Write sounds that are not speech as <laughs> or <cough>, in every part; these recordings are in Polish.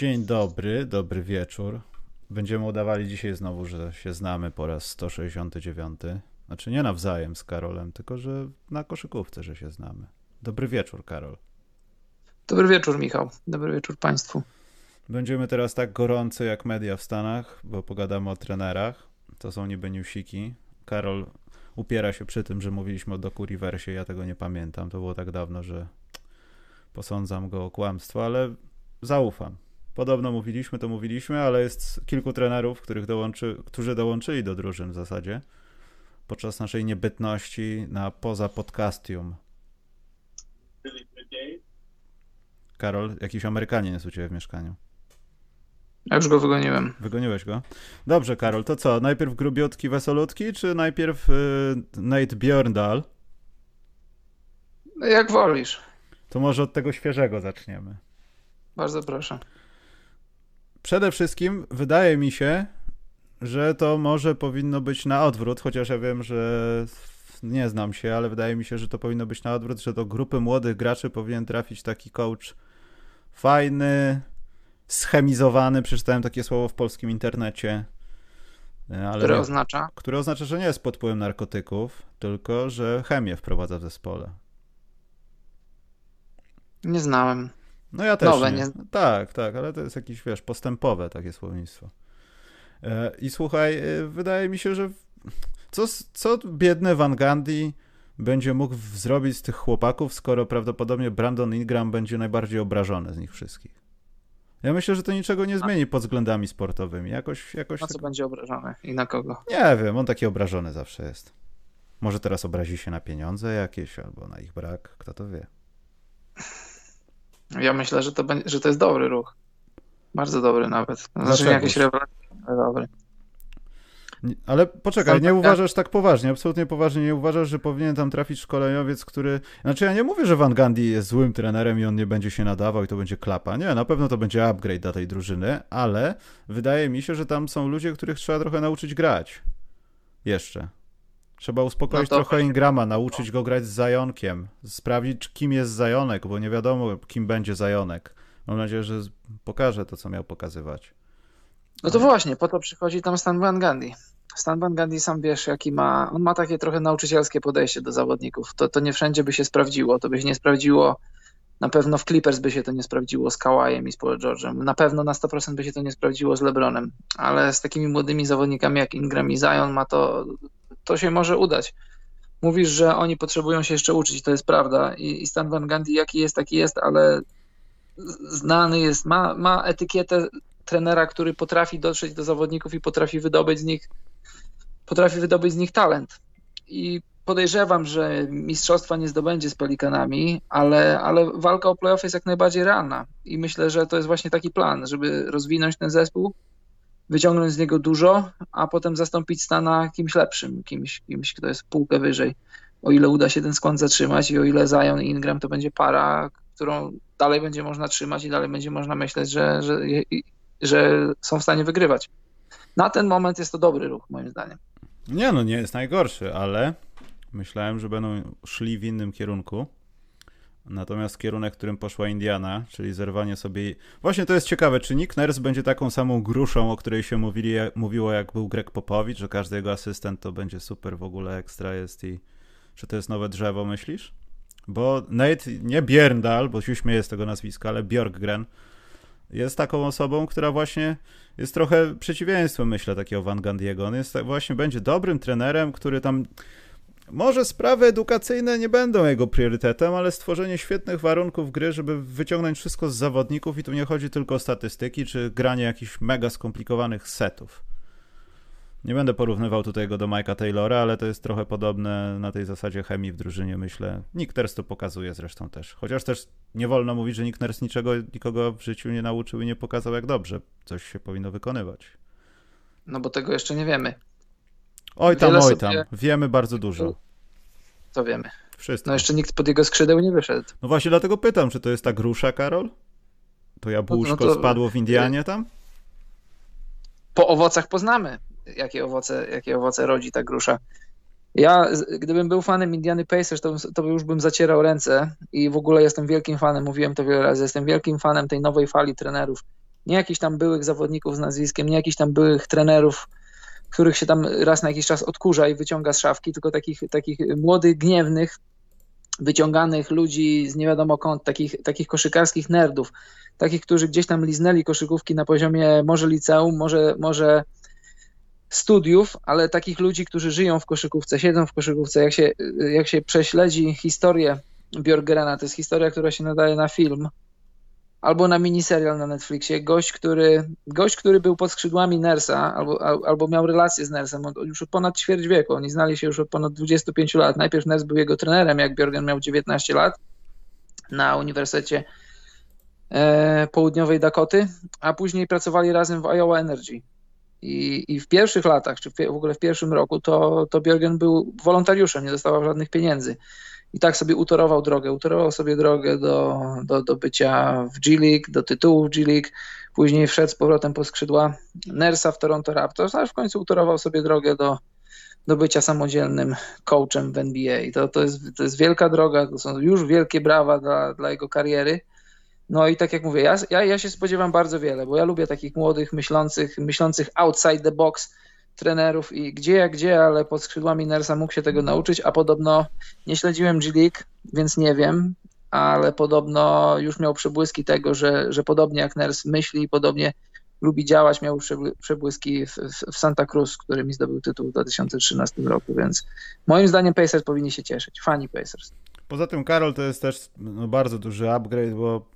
Dzień dobry, dobry wieczór. Będziemy udawali dzisiaj znowu, że się znamy po raz 169. Znaczy nie nawzajem z Karolem, tylko że na koszykówce, że się znamy. Dobry wieczór, Karol. Dobry wieczór, Michał. Dobry wieczór Państwu. Będziemy teraz tak gorący jak media w Stanach, bo pogadamy o trenerach. To są niby newsiki. Karol upiera się przy tym, że mówiliśmy o Doku Riversie. Ja tego nie pamiętam. To było tak dawno, że posądzam go o kłamstwo, ale zaufam. Podobno mówiliśmy, to mówiliśmy, ale jest kilku trenerów, których dołączy, którzy dołączyli do drużyn w zasadzie podczas naszej niebytności na poza podcastium. Karol, jakiś Amerykanin jest u ciebie w mieszkaniu. Ja już go wygoniłem. Wygoniłeś go? Dobrze, Karol, to co? Najpierw grubiutki, wesolutki, czy najpierw y, Nate Björndal? No jak wolisz. To może od tego świeżego zaczniemy. Bardzo proszę. Przede wszystkim wydaje mi się, że to może powinno być na odwrót, chociaż ja wiem, że nie znam się, ale wydaje mi się, że to powinno być na odwrót, że do grupy młodych graczy powinien trafić taki coach fajny, schemizowany, przeczytałem takie słowo w polskim internecie. Ale które nie, oznacza? Które oznacza, że nie jest pod wpływem narkotyków, tylko że chemię wprowadza w zespole. Nie znałem. No ja też Nowe, nie. nie. Tak, tak, ale to jest jakieś, wiesz, postępowe takie słownictwo. E, I słuchaj, e, wydaje mi się, że co, co biedny Van Gandhi będzie mógł zrobić z tych chłopaków, skoro prawdopodobnie Brandon Ingram będzie najbardziej obrażony z nich wszystkich? Ja myślę, że to niczego nie zmieni pod względami sportowymi. Jakoś, jakoś na co tak... będzie obrażony i na kogo? Nie wiem, on taki obrażony zawsze jest. Może teraz obrazi się na pieniądze jakieś albo na ich brak, kto to wie. Ja myślę, że to, będzie, że to jest dobry ruch. Bardzo dobry nawet. Znaczy nie jakieś rewelacje, ale dobry. Ale poczekaj, nie uważasz tak poważnie, absolutnie poważnie nie uważasz, że powinien tam trafić szkoleniowiec, który... Znaczy ja nie mówię, że Van Gandhi jest złym trenerem i on nie będzie się nadawał i to będzie klapa. Nie, na pewno to będzie upgrade dla tej drużyny, ale wydaje mi się, że tam są ludzie, których trzeba trochę nauczyć grać. Jeszcze. Trzeba uspokoić no trochę Ingrama, nauczyć go grać z Zajonkiem, sprawdzić kim jest Zajonek, bo nie wiadomo kim będzie Zajonek. Mam nadzieję, że pokaże to, co miał pokazywać. No to właśnie, po to przychodzi tam Stan Van Gundy. Stan Van Gundy sam wiesz, jaki ma, on ma takie trochę nauczycielskie podejście do zawodników. To, to nie wszędzie by się sprawdziło, to by się nie sprawdziło, na pewno w Clippers by się to nie sprawdziło z Kawajem i z Paul George'em, na pewno na 100% by się to nie sprawdziło z LeBronem, ale z takimi młodymi zawodnikami jak Ingram i Zion ma to, to się może udać. Mówisz, że oni potrzebują się jeszcze uczyć, to jest prawda i, i Stan Van Gundy jaki jest, taki jest, ale znany jest, ma, ma etykietę trenera, który potrafi dotrzeć do zawodników i potrafi wydobyć z nich potrafi wydobyć z nich talent. I podejrzewam, że mistrzostwa nie zdobędzie z Pelikanami, ale, ale walka o playoff jest jak najbardziej realna. I myślę, że to jest właśnie taki plan, żeby rozwinąć ten zespół, wyciągnąć z niego dużo, a potem zastąpić Stana kimś lepszym, kimś, kimś kto jest półkę wyżej. O ile uda się ten skład zatrzymać i o ile Zion i Ingram to będzie para, którą dalej będzie można trzymać i dalej będzie można myśleć, że, że, że są w stanie wygrywać. Na ten moment jest to dobry ruch, moim zdaniem. Nie, no nie jest najgorszy, ale myślałem, że będą szli w innym kierunku. Natomiast kierunek, którym poszła Indiana, czyli zerwanie sobie. Właśnie to jest ciekawe, czy Nick Nurse będzie taką samą gruszą, o której się mówili, mówiło, jak był Greg Popowicz, że każdy jego asystent to będzie super w ogóle ekstra jest i. Czy to jest nowe drzewo, myślisz? Bo Nate, nie Bierndal, bo się śmieje z tego nazwiska, ale Bjorkgren jest taką osobą, która właśnie jest trochę przeciwieństwem, myślę, takiego Van Gandiego. On jest właśnie, będzie dobrym trenerem, który tam może sprawy edukacyjne nie będą jego priorytetem, ale stworzenie świetnych warunków gry, żeby wyciągnąć wszystko z zawodników i tu nie chodzi tylko o statystyki, czy granie jakichś mega skomplikowanych setów. Nie będę porównywał tutaj go do Mike'a Taylora, ale to jest trochę podobne na tej zasadzie chemii w drużynie, myślę. Nick Nurse to pokazuje zresztą też. Chociaż też nie wolno mówić, że Nick Nurse niczego, nikogo w życiu nie nauczył i nie pokazał, jak dobrze coś się powinno wykonywać. No bo tego jeszcze nie wiemy. Oj tam, oj tam. Sobie... Wiemy bardzo dużo. To wiemy. Wszystko. No jeszcze nikt pod jego skrzydeł nie wyszedł. No właśnie dlatego pytam, czy to jest ta grusza, Karol? To jabłuszko no, no to... spadło w Indianie tam? Po owocach poznamy jakie owoce, jakie owoce rodzi ta grusza. Ja, gdybym był fanem Indiany Pacers, to, to już bym zacierał ręce i w ogóle jestem wielkim fanem, mówiłem to wiele razy, jestem wielkim fanem tej nowej fali trenerów. Nie jakichś tam byłych zawodników z nazwiskiem, nie jakichś tam byłych trenerów, których się tam raz na jakiś czas odkurza i wyciąga z szafki, tylko takich, takich młodych, gniewnych, wyciąganych ludzi z nie wiadomo kąt, takich, takich koszykarskich nerdów, takich, którzy gdzieś tam liznęli koszykówki na poziomie może liceum, może, może studiów, ale takich ludzi, którzy żyją w koszykówce, siedzą w koszykówce. Jak się, jak się prześledzi historię Björgerena, to jest historia, która się nadaje na film, albo na miniserial na Netflixie. Gość, który, gość, który był pod skrzydłami Nersa, albo, albo miał relację z Nersem od, już od ponad ćwierć wieku. Oni znali się już od ponad 25 lat. Najpierw Ners był jego trenerem, jak Björgen miał 19 lat na Uniwersytecie e, Południowej Dakoty, a później pracowali razem w Iowa Energy. I, I, w pierwszych latach, czy w, w ogóle w pierwszym roku, to, to Björgen był wolontariuszem, nie dostawał żadnych pieniędzy i tak sobie utorował drogę. Utorował sobie drogę do, do, do bycia w G-League, do tytułu w G-League. Później wszedł z powrotem po skrzydła Nersa w Toronto Raptors, aż w końcu utorował sobie drogę do, do bycia samodzielnym coachem w NBA. To, to, jest, to jest wielka droga, to są już wielkie brawa dla, dla jego kariery. No i tak jak mówię, ja, ja, ja się spodziewam bardzo wiele, bo ja lubię takich młodych, myślących, myślących outside the box trenerów i gdzie jak gdzie, ale pod skrzydłami Nersa mógł się tego nauczyć, a podobno nie śledziłem G-League, więc nie wiem, ale podobno już miał przebłyski tego, że, że podobnie jak Ners myśli, podobnie lubi działać, miał przebłyski w, w, Santa Cruz, który mi zdobył tytuł w 2013 roku, więc moim zdaniem Pacers powinni się cieszyć, fani Pacers. Poza tym Karol to jest też no, bardzo duży upgrade, bo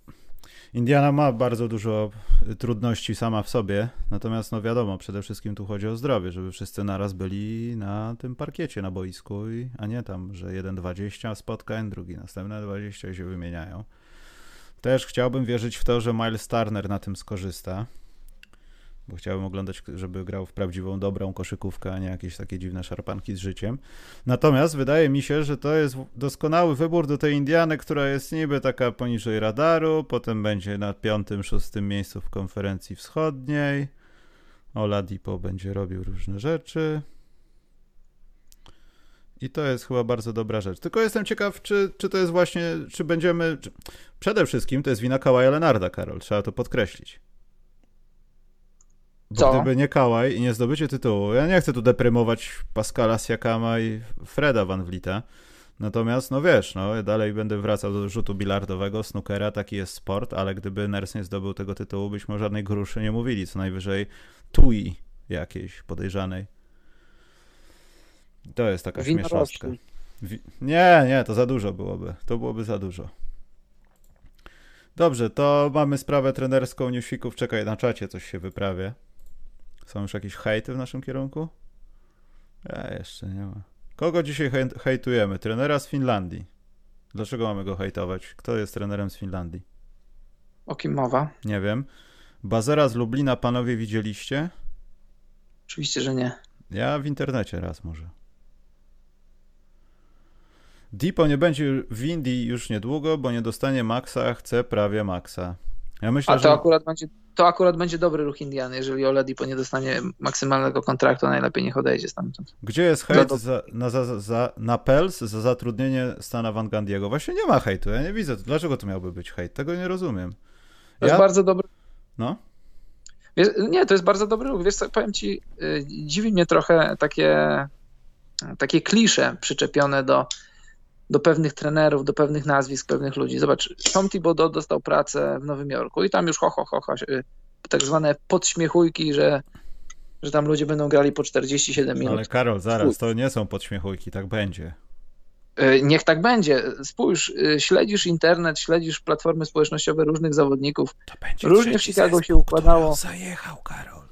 Indiana ma bardzo dużo trudności sama w sobie, natomiast no wiadomo, przede wszystkim tu chodzi o zdrowie, żeby wszyscy naraz byli na tym parkiecie, na boisku, i, a nie tam, że jeden 20 spotkań, drugi następne 20 się wymieniają. Też chciałbym wierzyć w to, że Miles Turner na tym skorzysta, bo chciałbym oglądać, żeby grał w prawdziwą, dobrą koszykówkę, a nie jakieś takie dziwne szarpanki z życiem. Natomiast wydaje mi się, że to jest doskonały wybór do tej Indiany, która jest niby taka poniżej radaru, potem będzie na piątym, szóstym miejscu w konferencji wschodniej. Oladipo będzie robił różne rzeczy. I to jest chyba bardzo dobra rzecz. Tylko jestem ciekaw, czy, czy to jest właśnie, czy będziemy. Czy... Przede wszystkim to jest wina Kawaja Lenarda, Karol. Trzeba to podkreślić. Bo Co? gdyby nie Kałaj i nie zdobycie tytułu, ja nie chcę tu deprymować Pascala Siakama i Freda Van Vlieta, natomiast no wiesz, no dalej będę wracał do rzutu bilardowego, snookera, taki jest sport, ale gdyby Ners nie zdobył tego tytułu, byśmy o żadnej gruszy nie mówili, co najwyżej tui jakiejś podejrzanej. To jest taka śmiesznostka. Nie, nie, to za dużo byłoby. To byłoby za dużo. Dobrze, to mamy sprawę trenerską newsweeków. Czekaj, na czacie coś się wyprawię. Są już jakieś hejty w naszym kierunku? Ja jeszcze nie ma. Kogo dzisiaj hej- hejtujemy? Trenera z Finlandii. Dlaczego mamy go hejtować? Kto jest trenerem z Finlandii? O kim mowa? Nie wiem. Bazera z Lublina panowie widzieliście? Oczywiście, że nie. Ja w internecie raz może. Dipo nie będzie w Indii już niedługo, bo nie dostanie maksa, chce prawie maksa. Ja myślę, a to że... akurat będzie to akurat będzie dobry ruch Indiany, jeżeli Oladipo nie dostanie maksymalnego kontraktu, najlepiej niech odejdzie stamtąd. Gdzie jest hejt za, na, za, za, na Pels za zatrudnienie Stana Van Gandiego? Właśnie nie ma hejtu, ja nie widzę. Dlaczego to miałby być hejt? Tego nie rozumiem. To ja... jest bardzo dobry... No? Wiesz, nie, to jest bardzo dobry ruch. Wiesz co, powiem ci, yy, dziwi mnie trochę takie, takie klisze przyczepione do do pewnych trenerów, do pewnych nazwisk, pewnych ludzi. Zobacz, Tom Thibodeau dostał pracę w Nowym Jorku i tam już ho, ho, ho, ho tak zwane podśmiechujki, że, że tam ludzie będą grali po 47 minut. Ale Karol, zaraz, to nie są podśmiechujki, tak będzie. E, niech tak będzie. Spójrz, e, śledzisz internet, śledzisz platformy społecznościowe różnych zawodników. Różnie w Chicago się układało. Zajechał, Karol.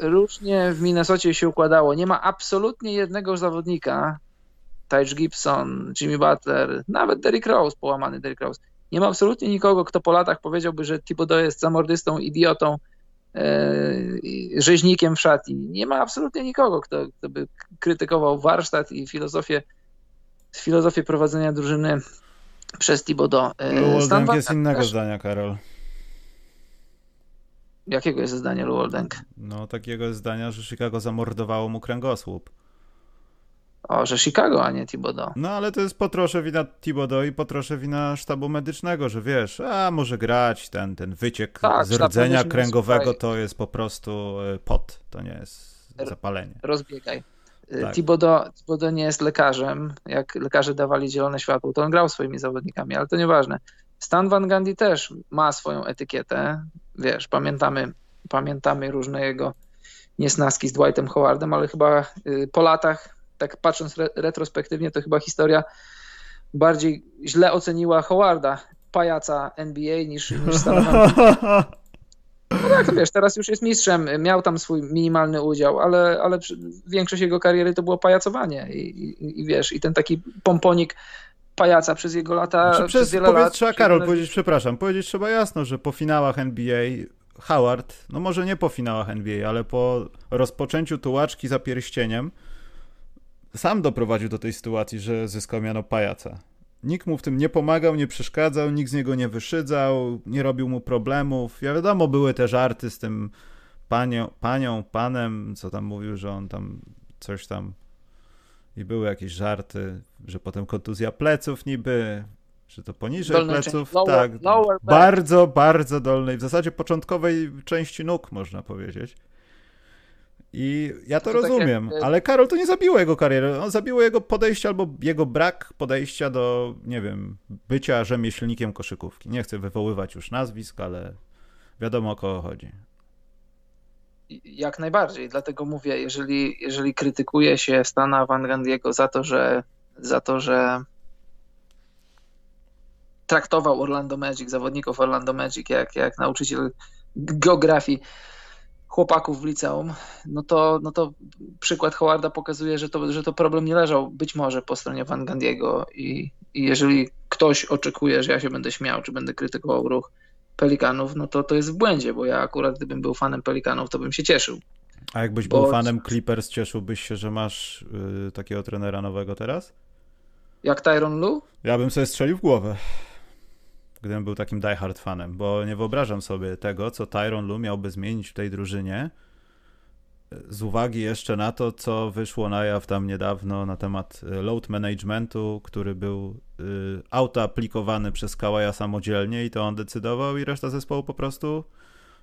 Różnie w Minnesocie się układało. Nie ma absolutnie jednego zawodnika, Taj Gibson, Jimmy Butler, nawet Derrick Rose, połamany Derrick Rose. Nie ma absolutnie nikogo, kto po latach powiedziałby, że Thibodeau jest zamordystą, idiotą, e, rzeźnikiem w szatni. Nie ma absolutnie nikogo, kto, kto by krytykował warsztat i filozofię, filozofię prowadzenia drużyny przez Thibodeau. E, Stan jest innego też... zdania, Karol. Jakiego jest zdania Luoldenk? No, takiego zdania, że Chicago zamordowało mu kręgosłup. O, że Chicago, a nie Thibodeau. No ale to jest po trosze wina Thibodeau i po trosze wina sztabu medycznego, że wiesz, a może grać, ten, ten wyciek Tak, z rdzenia kręgowego to jest po prostu e, pot, to nie jest zapalenie. Rozbiegaj. Tak. Tak. Thibodeau, Thibodeau nie jest lekarzem. Jak lekarze dawali zielone światło, to on grał swoimi zawodnikami, ale to nieważne. Stan Van Gundy też ma swoją etykietę. Wiesz, pamiętamy, pamiętamy różne jego niesnaski z Dwightem Howardem, ale chyba y, po latach, tak patrząc re retrospektywnie, to chyba historia bardziej źle oceniła Howarda, pajaca NBA, niż, niż. No tak, to wiesz, teraz już jest mistrzem, miał tam swój minimalny udział, ale, ale większość jego kariery to było pajacowanie i, i, i wiesz, i ten taki pomponik pajaca przez jego lata, Znaczy, przez przez, wiele powiedz, lat. trzeba, Karol, powiedzieć, przepraszam, powiedzieć trzeba jasno, że po finałach NBA Howard, no może nie po finałach NBA, ale po rozpoczęciu tułaczki za pierścieniem sam doprowadził do tej sytuacji, że zyskał miano pajaca. Nikt mu w tym nie pomagał, nie przeszkadzał, nikt z niego nie wyszydzał, nie robił mu problemów. Ja wiadomo, były te żarty z tym panią, panią, panem, co tam mówił, że on tam coś tam i były jakieś żarty, że potem kontuzja pleców niby, że to poniżej Dolnej pleców, lower- tak, lower bardzo, bardzo dolnej, w zasadzie początkowej części nóg, można powiedzieć. I ja to, To tak rozumiem, jak- ale Karol to nie zabiło jego kariery, on zabiło jego podejście albo jego brak podejścia do, nie wiem, bycia rzemieślnikiem koszykówki. Nie chcę wywoływać już nazwisk, ale wiadomo o kogo chodzi. Jak najbardziej, dlatego mówię, jeżeli, jeżeli krytykuje się Stana Van Gundy'ego za to, że za to, że traktował Orlando Magic, zawodników Orlando Magic, jak, jak nauczyciel geografii chłopaków w liceum, no to, no to przykład Howarda pokazuje, że to, że to problem nie leżał być może po stronie Van Gundy'ego i, i jeżeli ktoś oczekuje, że ja się będę śmiał, czy będę krytykował ruch Pelikanów, no to to jest w błędzie, bo ja akurat gdybym był fanem Pelikanów, to bym się cieszył. A jakbyś Bo- był fanem Clippers, cieszyłbyś się, że masz y, takiego trenera nowego teraz? Jak Tyron Lu? Ja bym sobie strzelił w głowę, gdybym był takim diehard fanem, bo nie wyobrażam sobie tego, co Tyron Lu miałby zmienić w tej drużynie, z uwagi jeszcze na to, co wyszło na jaw tam niedawno na temat y, load managementu, który był y, autoaplikowany przez Kałaja samodzielnie i to on decydował i reszta zespołu po prostu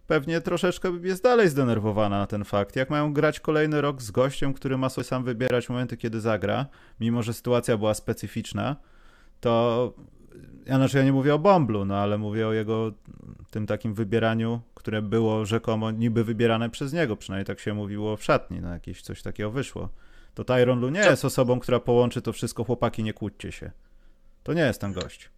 pewnie troszeczkę jest dalej zdenerwowana na ten fakt. Jak mają grać kolejny rok z gościem, który ma sobie sam wybierać momenty, kiedy zagra, mimo że sytuacja była specyficzna, to ja znaczy ja nie mówię o Bomblu, no ale mówię o jego tym takim wybieraniu, które było rzekomo niby wybierane przez niego, przynajmniej tak się mówiło w szatni, no jakieś coś takiego wyszło. To Tyron Lu nie jest osobą, która połączy to wszystko, chłopaki nie kłóćcie się. To nie jest ten gość.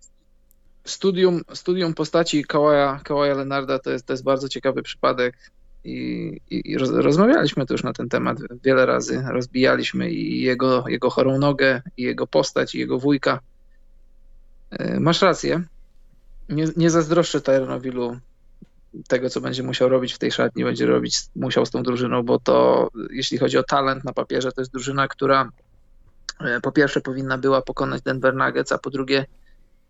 Studium, studium postaci Kawaja, Kawaja Leonarda to jest, to jest bardzo ciekawy przypadek i, i, i roz, rozmawialiśmy tu już na ten temat wiele razy. Rozbijaliśmy i jego, jego chorą nogę, i jego postać, i jego wujka. E, Masz rację. Nie, nie zazdroszczę Tyronowi Lu tego, co będzie musiał robić w tej szatni, będzie robić musiał z tą drużyną, bo to jeśli chodzi o talent na papierze, to jest drużyna, która e, po pierwsze powinna była pokonać Denver Nuggets, a po drugie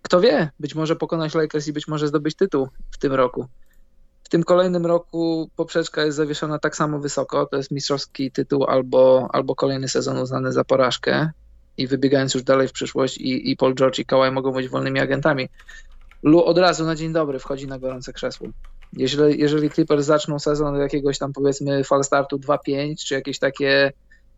kto wie, być może pokonać Lakers i być może zdobyć tytuł w tym roku. W tym kolejnym roku poprzeczka jest zawieszona tak samo wysoko, to jest mistrzowski tytuł albo, albo kolejny sezon uznany za porażkę i wybiegając już dalej w przyszłość i, i Paul George i Kawhi mogą być wolnymi agentami. Lu od razu na dzień dobry wchodzi na gorące krzesło. Jeżeli, jeżeli Clippers zaczną sezon jakiegoś tam powiedzmy falstartu 2-5, czy jakieś takie,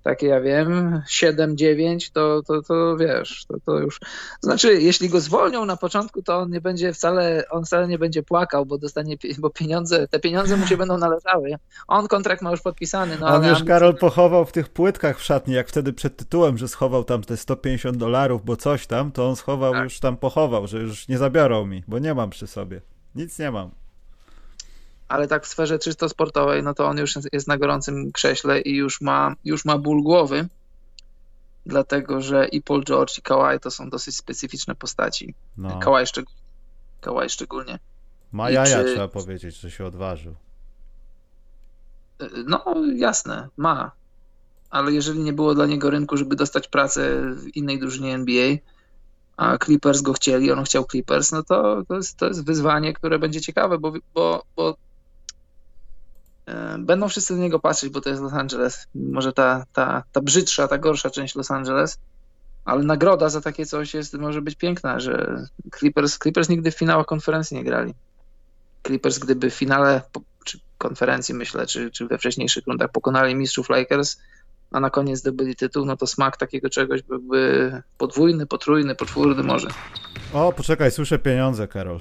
takie ja wiem, 7-9, to, to, to wiesz, to, to już znaczy, jeśli go zwolnią na początku, to on nie będzie wcale, on wcale nie będzie płakał, bo dostanie, bo pieniądze, te pieniądze mu się będą należały. On kontrakt ma już podpisany, no On już ambicje- Karol pochował w tych płytkach w szatni, jak wtedy przed tytułem, że schował tam te 150 dolarów, bo coś tam, to on schował, Tak. już tam pochował, że już nie zabiorą mi, bo nie mam przy sobie. Nic nie mam. Ale tak w sferze czysto sportowej, no to on już jest na gorącym krześle i już ma, już ma ból głowy, dlatego że i Paul George i Kawhi to są dosyć specyficzne postaci. No. Kawhi, szczeg- Kawhi szczególnie. Ma jaja, czy- trzeba powiedzieć, że się odważył. No jasne, ma. Ale jeżeli nie było dla niego rynku, żeby dostać pracę w innej drużynie NBA, a Clippers go chcieli, on chciał Clippers, no to to jest, to jest wyzwanie, które będzie ciekawe, bo, bo, bo będą wszyscy na niego patrzeć, bo to jest Los Angeles. Może ta, ta, ta brzydsza, ta gorsza część Los Angeles, ale nagroda za takie coś jest, może być piękna, że Clippers, Clippers nigdy w finałach konferencji nie grali. Clippers, gdyby w finale czy konferencji, myślę, czy, czy we wcześniejszych rundach pokonali mistrzów Lakers, a na koniec zdobyli tytuł, no to smak takiego czegoś byłby podwójny, potrójny, poczwórny może. O, poczekaj, słyszę pieniądze, Karol.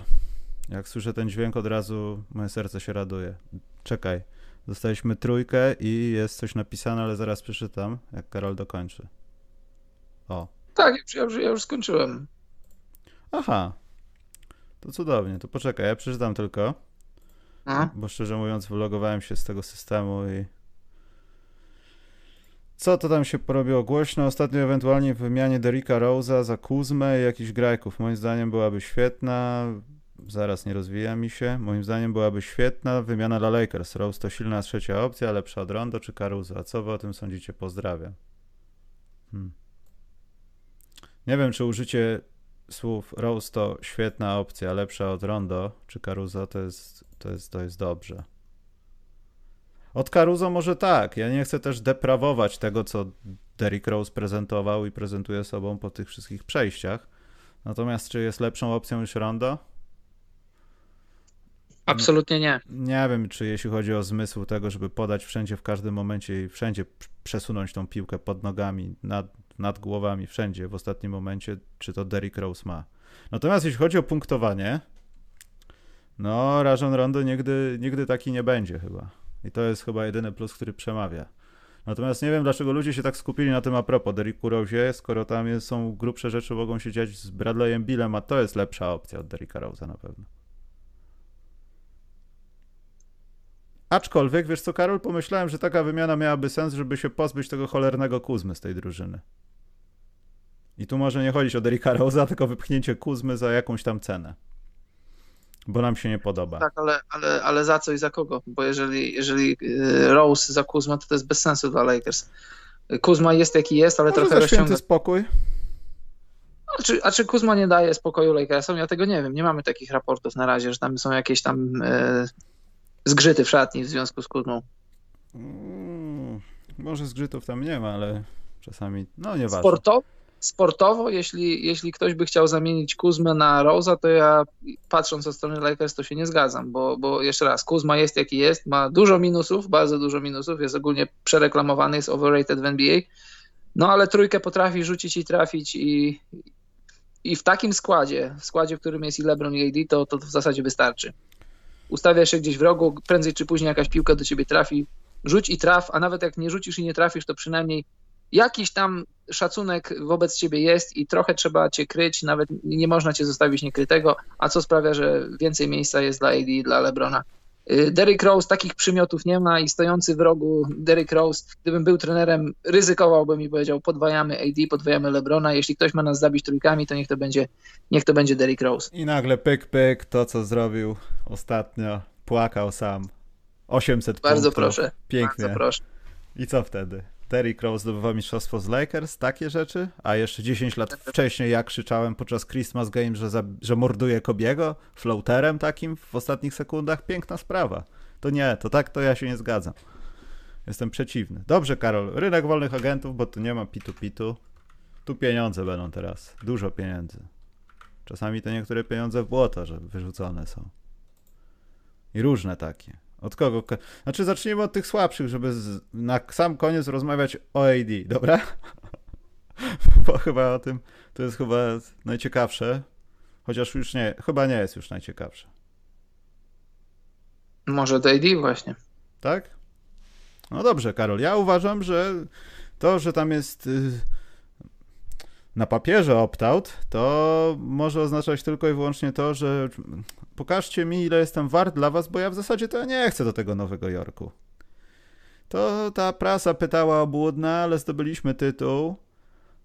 Jak słyszę ten dźwięk, od razu moje serce się raduje. Czekaj, dostaliśmy trójkę i jest coś napisane, ale zaraz przeczytam, jak Karol dokończy. O. Tak, ja już, ja już skończyłem. Aha. To cudownie, to poczekaj, ja przeczytam tylko. A? Bo szczerze mówiąc, wylogowałem się z tego systemu i. Co to tam się porobiło głośno? Ostatnio ewentualnie w wymianie Derricka Rose'a za Kuzmę i jakichś grajków. Moim zdaniem byłaby świetna. Zaraz nie rozwija mi się. Moim zdaniem byłaby świetna wymiana dla Lakers. Rose to silna trzecia opcja, lepsza od Rondo czy Caruso. Co wy o tym sądzicie? Pozdrawiam. Hmm. Nie wiem, czy użycie słów Rose to świetna opcja, lepsza od Rondo czy Caruso to jest, to jest, to jest dobrze. Od Caruso może tak. Ja nie chcę też deprawować tego, co Derrick Rose prezentował i prezentuje sobą po tych wszystkich przejściach. Natomiast czy jest lepszą opcją niż Rondo? Absolutnie nie. Nie wiem, czy jeśli chodzi o zmysł tego, żeby podać wszędzie, w każdym momencie i wszędzie przesunąć tą piłkę pod nogami, nad, nad głowami, wszędzie w ostatnim momencie, czy to Derrick Rose ma. Natomiast jeśli chodzi o punktowanie, no Rajon Rondo nigdy, nigdy taki nie będzie chyba. I to jest chyba jedyny plus, który przemawia. Natomiast nie wiem, dlaczego ludzie się tak skupili na tym a propos Derricku Rose, skoro tam są grubsze rzeczy, mogą się dziać z Bradleyem Billem, a to jest lepsza opcja od Derricka Rose'a na pewno. Aczkolwiek, wiesz co, Karol, pomyślałem, że taka wymiana miałaby sens, żeby się pozbyć tego cholernego Kuzmy z tej drużyny. I tu może nie chodzić o Derricka Rose'a, tylko wypchnięcie Kuzmy za jakąś tam cenę. Bo nam się nie podoba. Tak, ale, ale, ale za co i za kogo? Bo jeżeli, jeżeli y, Rose za Kuzma, to to jest bez sensu dla Lakers. Kuzma jest jaki jest, ale może trochę rozciąga... spokój? A czy, a czy Kuzma nie daje spokoju Lakersom? Ja tego nie wiem. Nie mamy takich raportów na razie, że tam są jakieś tam e, zgrzyty w szatni w związku z Kuzmą. Hmm, może zgrzytów tam nie ma, ale czasami, no nieważne. Sporto, sportowo, jeśli, jeśli ktoś by chciał zamienić Kuzmę na Rosa, to ja patrząc od strony Lakers to się nie zgadzam, bo, bo jeszcze raz, Kuzma jest jaki jest, ma dużo minusów, bardzo dużo minusów, jest ogólnie przereklamowany, jest overrated w NBA, no ale trójkę potrafi rzucić i trafić i, i w takim składzie, w składzie, w którym jest i LeBron i AD, to, to w zasadzie wystarczy ustawiasz się gdzieś w rogu, prędzej czy później jakaś piłka do ciebie trafi, rzuć i traf, a nawet jak nie rzucisz i nie trafisz, to przynajmniej jakiś tam szacunek wobec ciebie jest i trochę trzeba cię kryć, nawet nie można cię zostawić niekrytego, a co sprawia, że więcej miejsca jest dla AD i dla LeBrona. Y, Derrick Rose takich przymiotów nie ma i stojący w rogu Derrick Rose, gdybym był trenerem, ryzykowałbym i powiedział podwajamy AD, podwajamy LeBrona, jeśli ktoś ma nas zabić trójkami, to niech to będzie, niech to będzie Derrick Rose. I nagle pyk pyk, to co zrobił ostatnio, płakał sam. 800 Bardzo punktów. proszę. Pięknie. Bardzo proszę. I co wtedy? Derrick Rose zdobywa mistrzostwo z Lakers, takie rzeczy, a jeszcze 10 lat wcześniej ja krzyczałem podczas Christmas Game, że, za, że morduje Kobiego floaterem takim w ostatnich sekundach. Piękna sprawa. To nie, to tak to ja się nie zgadzam. Jestem przeciwny. Dobrze, Karol, rynek wolnych agentów, bo tu nie ma pitu-pitu. Tu pieniądze będą teraz. Dużo pieniędzy. Czasami te niektóre pieniądze w błoto, że wyrzucone są. I różne takie. Od kogo? Znaczy, zacznijmy od tych słabszych, żeby z, na sam koniec rozmawiać o AD, dobra? <laughs> Bo chyba o tym to jest chyba najciekawsze. Chociaż już nie, chyba nie jest już najciekawsze. Może do AD właśnie. Tak? No dobrze, Karol. Ja uważam, że to, że tam jest. Y, na papierze opt-out, to może oznaczać tylko i wyłącznie to, że pokażcie mi, ile jestem wart dla was, bo ja w zasadzie to nie chcę do tego Nowego Jorku. To ta prasa pytała obłudna, ale zdobyliśmy tytuł.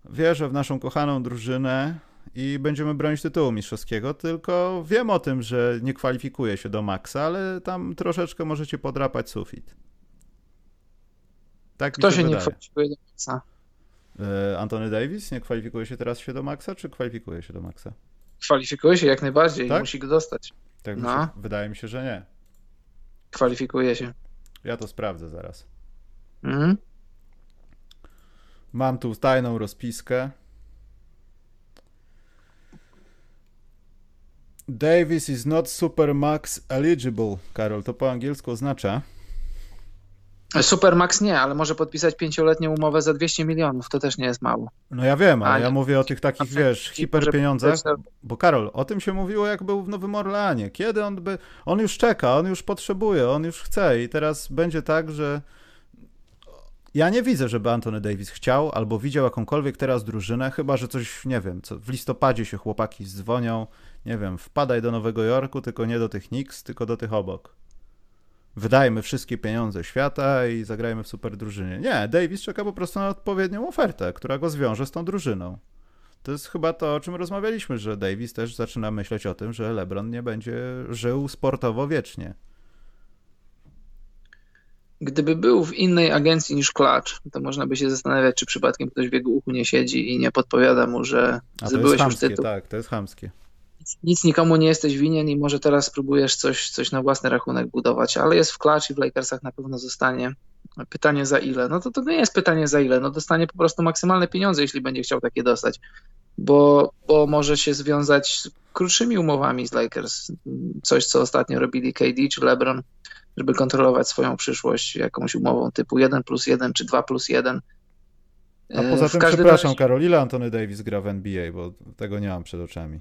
Wierzę w naszą kochaną drużynę i będziemy bronić tytułu mistrzowskiego, tylko wiem o tym, że nie kwalifikuje się do maksa, ale tam troszeczkę możecie podrapać sufit. Tak Kto się, się nie kwalifikuje do maksa? E, Antony Davis nie kwalifikuje się teraz się do maksa, czy kwalifikuje się do maksa? Kwalifikuje się jak najbardziej tak? musi go dostać. Tak, no. wydaje mi się, że nie. Kwalifikuje się. Ja to sprawdzę zaraz. Mhm. Mam tu tajną rozpiskę. Davis is not Supermax eligible. Karol, to po angielsku oznacza? Supermax nie, ale może podpisać pięcioletnią umowę za 200 milionów, to też nie jest mało. No ja wiem, ale A, ja nie. mówię o tych takich, wiesz, hiperpieniądzach. Bo Karol, o tym się mówiło jak był w Nowym Orleanie. Kiedy on by... On już czeka, on już potrzebuje, on już chce i teraz będzie tak, że... Ja nie widzę, żeby Anthony Davis chciał albo widział jakąkolwiek teraz drużynę, chyba że coś, nie wiem, co w listopadzie się chłopaki dzwonią, nie wiem, wpadaj do Nowego Jorku, tylko nie do tych Knicks, tylko do tych obok. Wydajmy wszystkie pieniądze świata i zagrajmy w super drużynie. Nie, Davis czeka po prostu na odpowiednią ofertę, która go zwiąże z tą drużyną. To jest chyba to, o czym rozmawialiśmy, że Davis też zaczyna myśleć o tym, że LeBron nie będzie żył sportowo wiecznie. Gdyby był w innej agencji niż Clutch, to można by się zastanawiać, czy przypadkiem ktoś w jego uchu nie siedzi i nie podpowiada mu, że A to zdobyłeś jest już chamskie, tytuł. tak, to jest chamskie. Nic nikomu nie jesteś winien i może teraz spróbujesz coś, coś na własny rachunek budować, ale jest w Clutch i w Lakersach na pewno zostanie. Pytanie za ile? No to to nie jest pytanie za ile, no dostanie po prostu maksymalne pieniądze, jeśli będzie chciał takie dostać, bo, bo może się związać z krótszymi umowami z Lakers, coś co ostatnio robili KD czy LeBron, żeby kontrolować swoją przyszłość jakąś umową typu 1 plus 1 czy 2 plus 1. A poza W tym, przepraszam, razie- Karol, ile Anthony Davis gra w NBA, bo tego nie mam przed oczami.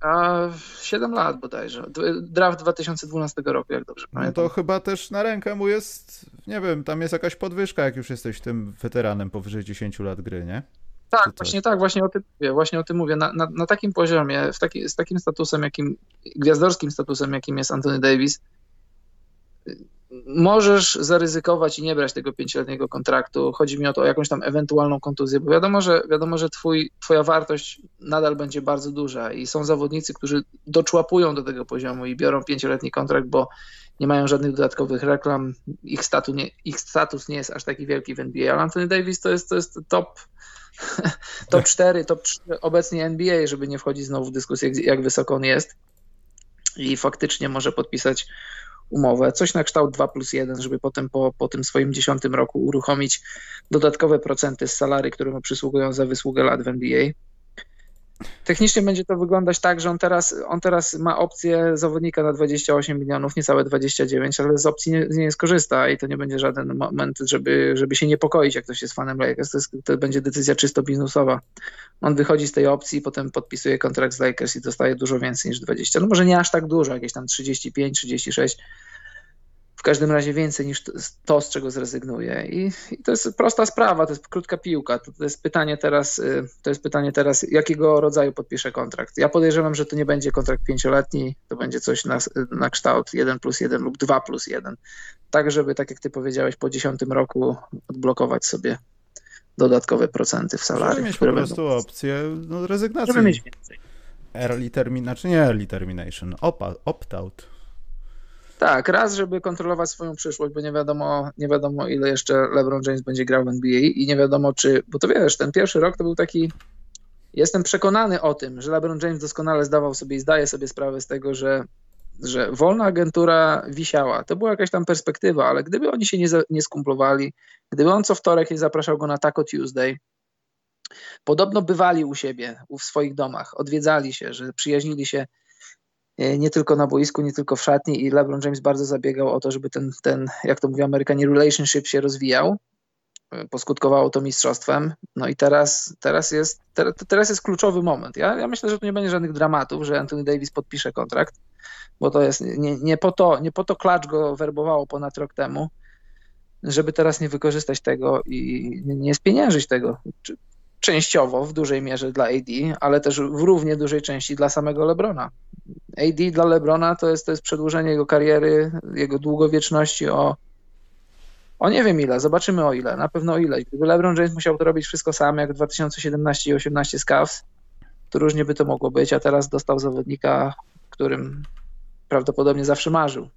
A 7 lat bodajże. Draft 2012 roku, jak dobrze No pamiętam. to chyba też na rękę mu jest, nie wiem, tam jest jakaś podwyżka, jak już jesteś tym weteranem powyżej 10 lat gry, nie? Tak, Czy właśnie tak, właśnie o tym mówię, właśnie o tym mówię. Na, na, na takim poziomie, w taki, z takim statusem, jakim, gwiazdorskim statusem, jakim jest Anthony Davis, możesz zaryzykować i nie brać tego pięcioletniego kontraktu. Chodzi mi o to, o jakąś tam ewentualną kontuzję, bo wiadomo, że, wiadomo, że twój, twoja wartość nadal będzie bardzo duża i są zawodnicy, którzy doczłapują do tego poziomu i biorą pięcioletni kontrakt, bo nie mają żadnych dodatkowych reklam, ich, statu nie, ich status nie jest aż taki wielki w NBA, ale Anthony Davis to jest, to jest top <laughs> top 4, top 3 obecnie NBA, żeby nie wchodzić znowu w dyskusję, jak wysoko on jest. I faktycznie może podpisać umowę, coś na kształt 2 plus 1, żeby potem po, po tym swoim dziesiątym roku uruchomić dodatkowe procenty z salary, które mu przysługują za wysługę lat w NBA. Technicznie będzie to wyglądać tak, że on teraz, on teraz ma opcję zawodnika na 28 milionów, niecałe 29, ale z opcji nie, nie skorzysta i to nie będzie żaden moment, żeby, żeby się niepokoić, jak ktoś jest fanem Lakers. To, jest, to będzie decyzja czysto biznesowa. On wychodzi z tej opcji, potem podpisuje kontrakt z Lakers i dostaje dużo więcej niż 20. No może nie aż tak dużo, jakieś tam 35, 36. W każdym razie więcej niż to, z czego zrezygnuje. I, I to jest prosta sprawa, to jest krótka piłka. To, to jest pytanie teraz, y, to jest pytanie teraz, jakiego rodzaju podpisze kontrakt. Ja podejrzewam, że to nie będzie kontrakt pięcioletni, to będzie coś na, na kształt 1 plus 1 lub 2 plus 1. Tak, żeby, tak jak ty powiedziałeś, po dziesiątym roku odblokować sobie dodatkowe procenty w Żeby salary. mieć po prostu będą- opcję no, rezygnacji. Żeby mieć więcej. Early termination, znaczy nie early termination, opt-out. Tak, raz, żeby kontrolować swoją przyszłość, bo nie wiadomo, nie wiadomo ile jeszcze LeBron James będzie grał w NBA i nie wiadomo czy, bo to wiesz, ten pierwszy rok to był taki, jestem przekonany o tym, że LeBron James doskonale zdawał sobie i zdaje sobie sprawę z tego, że, że wolna agentura wisiała. To była jakaś tam perspektywa, ale gdyby oni się nie, nie skumplowali, gdyby on co wtorek nie zapraszał go na Taco Tuesday, podobno bywali u siebie, w swoich domach, odwiedzali się, że przyjaźnili się nie tylko na boisku, nie tylko w szatni i LeBron James bardzo zabiegał o to, żeby ten, ten jak to mówią Amerykanie, relationship się rozwijał. E, Poskutkowało to mistrzostwem. No i teraz, teraz, jest, teraz, jest kluczowy moment. Ja, ja myślę, że tu nie będzie żadnych dramatów, że Anthony Davis podpisze kontrakt, bo to jest nie, nie po to, nie po to klacz go werbowało ponad rok temu, żeby teraz nie wykorzystać tego i nie spieniężyć tego. Częściowo, w dużej mierze dla AD, ale też w równie dużej części dla samego LeBrona. AD dla LeBrona to jest, to jest przedłużenie jego kariery, jego długowieczności o, o nie wiem ile, zobaczymy o ile, na pewno o ile. Gdyby LeBron James musiał to robić wszystko sam, jak w 2017 i 2018 z Cavs, to różnie by to mogło być, a teraz dostał zawodnika, którym prawdopodobnie zawsze marzył.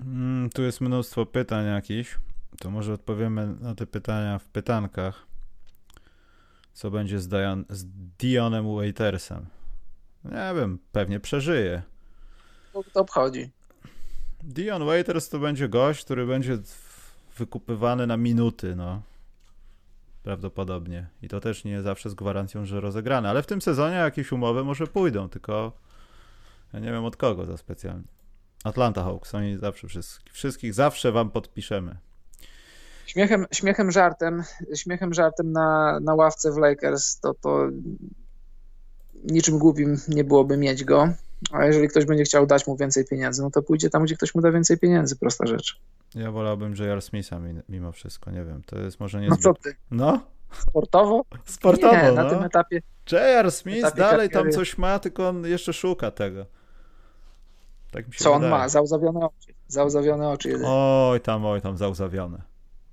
Mm, tu jest mnóstwo pytań jakichś. To może odpowiemy na te pytania w pytankach. Co będzie z, Dion, z Dionem Waitersem? Nie wiem, pewnie przeżyje. To, to obchodzi. Dion Waiters to będzie gość, który będzie wykupywany na minuty, no. Prawdopodobnie. I to też nie zawsze z gwarancją, że rozegrane. Ale w tym sezonie jakieś umowy może pójdą, tylko ja nie wiem od kogo za specjalnie. Atlanta Hawks, oni zawsze wszystkich, wszystkich zawsze wam podpiszemy. Śmiechem, śmiechem żartem, śmiechem żartem na, na ławce w Lakers to, to niczym głupim nie byłoby mieć go, a jeżeli ktoś będzie chciał dać mu więcej pieniędzy, no to pójdzie tam, gdzie ktoś mu da więcej pieniędzy, prosta rzecz. Ja wolałbym J.R. Smitha mimo wszystko, nie wiem, to jest może nie No co ty? No? Sportowo? Sportowo, Nie, no. na tym etapie. J.R. Smith etapie dalej kariery. tam coś ma, tylko on jeszcze szuka tego. Tak mi się Co on wydaje. ma? Załzawione oczy. Załzawione oczy jedynie. Oj tam, oj tam, załzawione.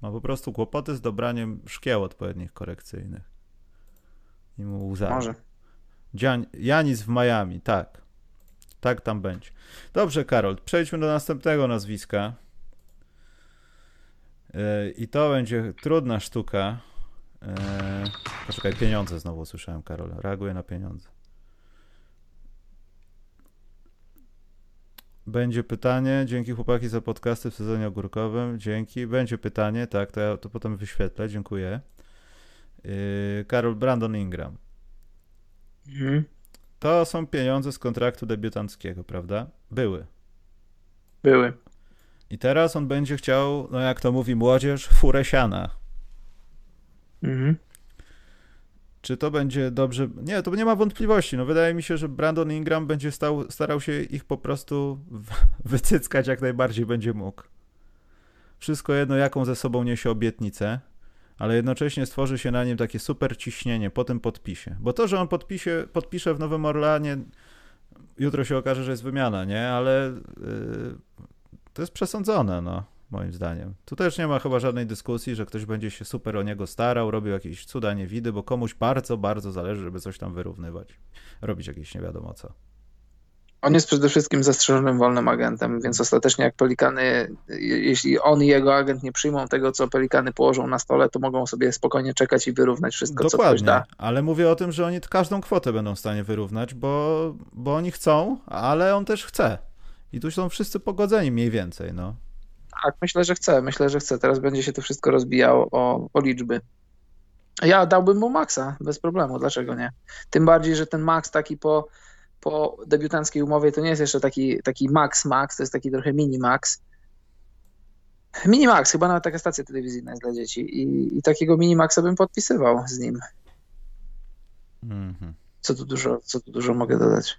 Ma po prostu kłopoty z dobraniem szkieł odpowiednich korekcyjnych. I mu łza. Może. Dzian- Janis w Miami, tak. Tak tam będzie. Dobrze, Karol, przejdźmy do następnego nazwiska. Yy, I to będzie trudna sztuka. Yy, Poczekaj, pieniądze znowu usłyszałem, Karol. Reaguję na pieniądze. Będzie pytanie. Dzięki chłopaki za podcasty w sezonie ogórkowym. Dzięki. Będzie pytanie, tak, to ja to potem wyświetlę. Dziękuję. Yy, Karol Brandon Ingram. Mhm. To są pieniądze z kontraktu debiutanckiego, prawda? Były. Były. I teraz on będzie chciał, no jak to mówi młodzież, furę siana. Mhm. Czy to będzie dobrze? Nie, to nie ma wątpliwości. No wydaje mi się, że Brandon Ingram będzie stał, starał się ich po prostu <laughs> wycyckać jak najbardziej będzie mógł. Wszystko jedno, jaką ze sobą niesie obietnicę, ale jednocześnie stworzy się na nim takie super ciśnienie po tym podpisie. Bo to, że on podpisie, podpisze w Nowym Orleanie, jutro się okaże, że jest wymiana, nie? Ale yy, to jest przesądzone, no, moim zdaniem. Tu też nie ma chyba żadnej dyskusji, że ktoś będzie się super o niego starał, robił jakieś cuda niewidy, bo komuś bardzo, bardzo zależy, żeby coś tam wyrównywać. Robić jakieś nie wiadomo co. On jest przede wszystkim zastrzeżonym wolnym agentem, więc ostatecznie jak Pelikany, je- jeśli on i jego agent nie przyjmą tego, co Pelikany położą na stole, to mogą sobie spokojnie czekać i wyrównać wszystko, co ktoś Dokładnie, da. ale mówię o tym, że oni każdą kwotę będą w stanie wyrównać, bo, bo oni chcą, ale on też chce. I tu są wszyscy pogodzeni mniej więcej, no. Tak, myślę, że chce, myślę, że chce. Teraz będzie się to wszystko rozbijało o, o liczby. Ja dałbym mu maksa, bez problemu, dlaczego nie? Tym bardziej, że ten max taki po, po debiutanckiej umowie to nie jest jeszcze taki, taki max max, to jest taki trochę mini max. Mini max, chyba nawet taka stacja telewizyjna jest dla dzieci i, i takiego mini maxa bym podpisywał z nim. Mhm. Co tu dużo, co tu dużo mogę dodać?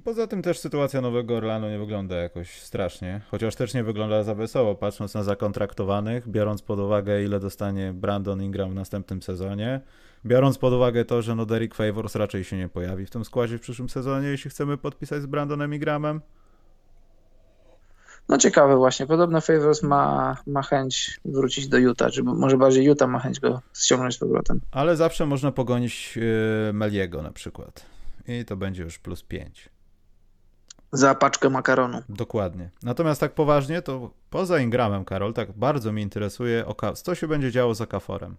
Poza tym też sytuacja Nowego Orlanu nie wygląda jakoś strasznie, chociaż też nie wygląda za wesoło, patrząc na zakontraktowanych, biorąc pod uwagę ile dostanie Brandon Ingram w następnym sezonie, biorąc pod uwagę to, że no Derek Favors raczej się nie pojawi w tym składzie w przyszłym sezonie, jeśli chcemy podpisać z Brandonem Ingramem. No ciekawe właśnie, podobno Favors ma, ma chęć wrócić do Utah, czy może bardziej Utah ma chęć go ściągnąć z powrotem. Ale zawsze można pogonić yy, Meliego na przykład. I to będzie już plus 5. Za paczkę makaronu. Dokładnie. Natomiast tak poważnie, to poza Ingramem, Karol, tak bardzo mi interesuje, co się będzie działo z Okaforem.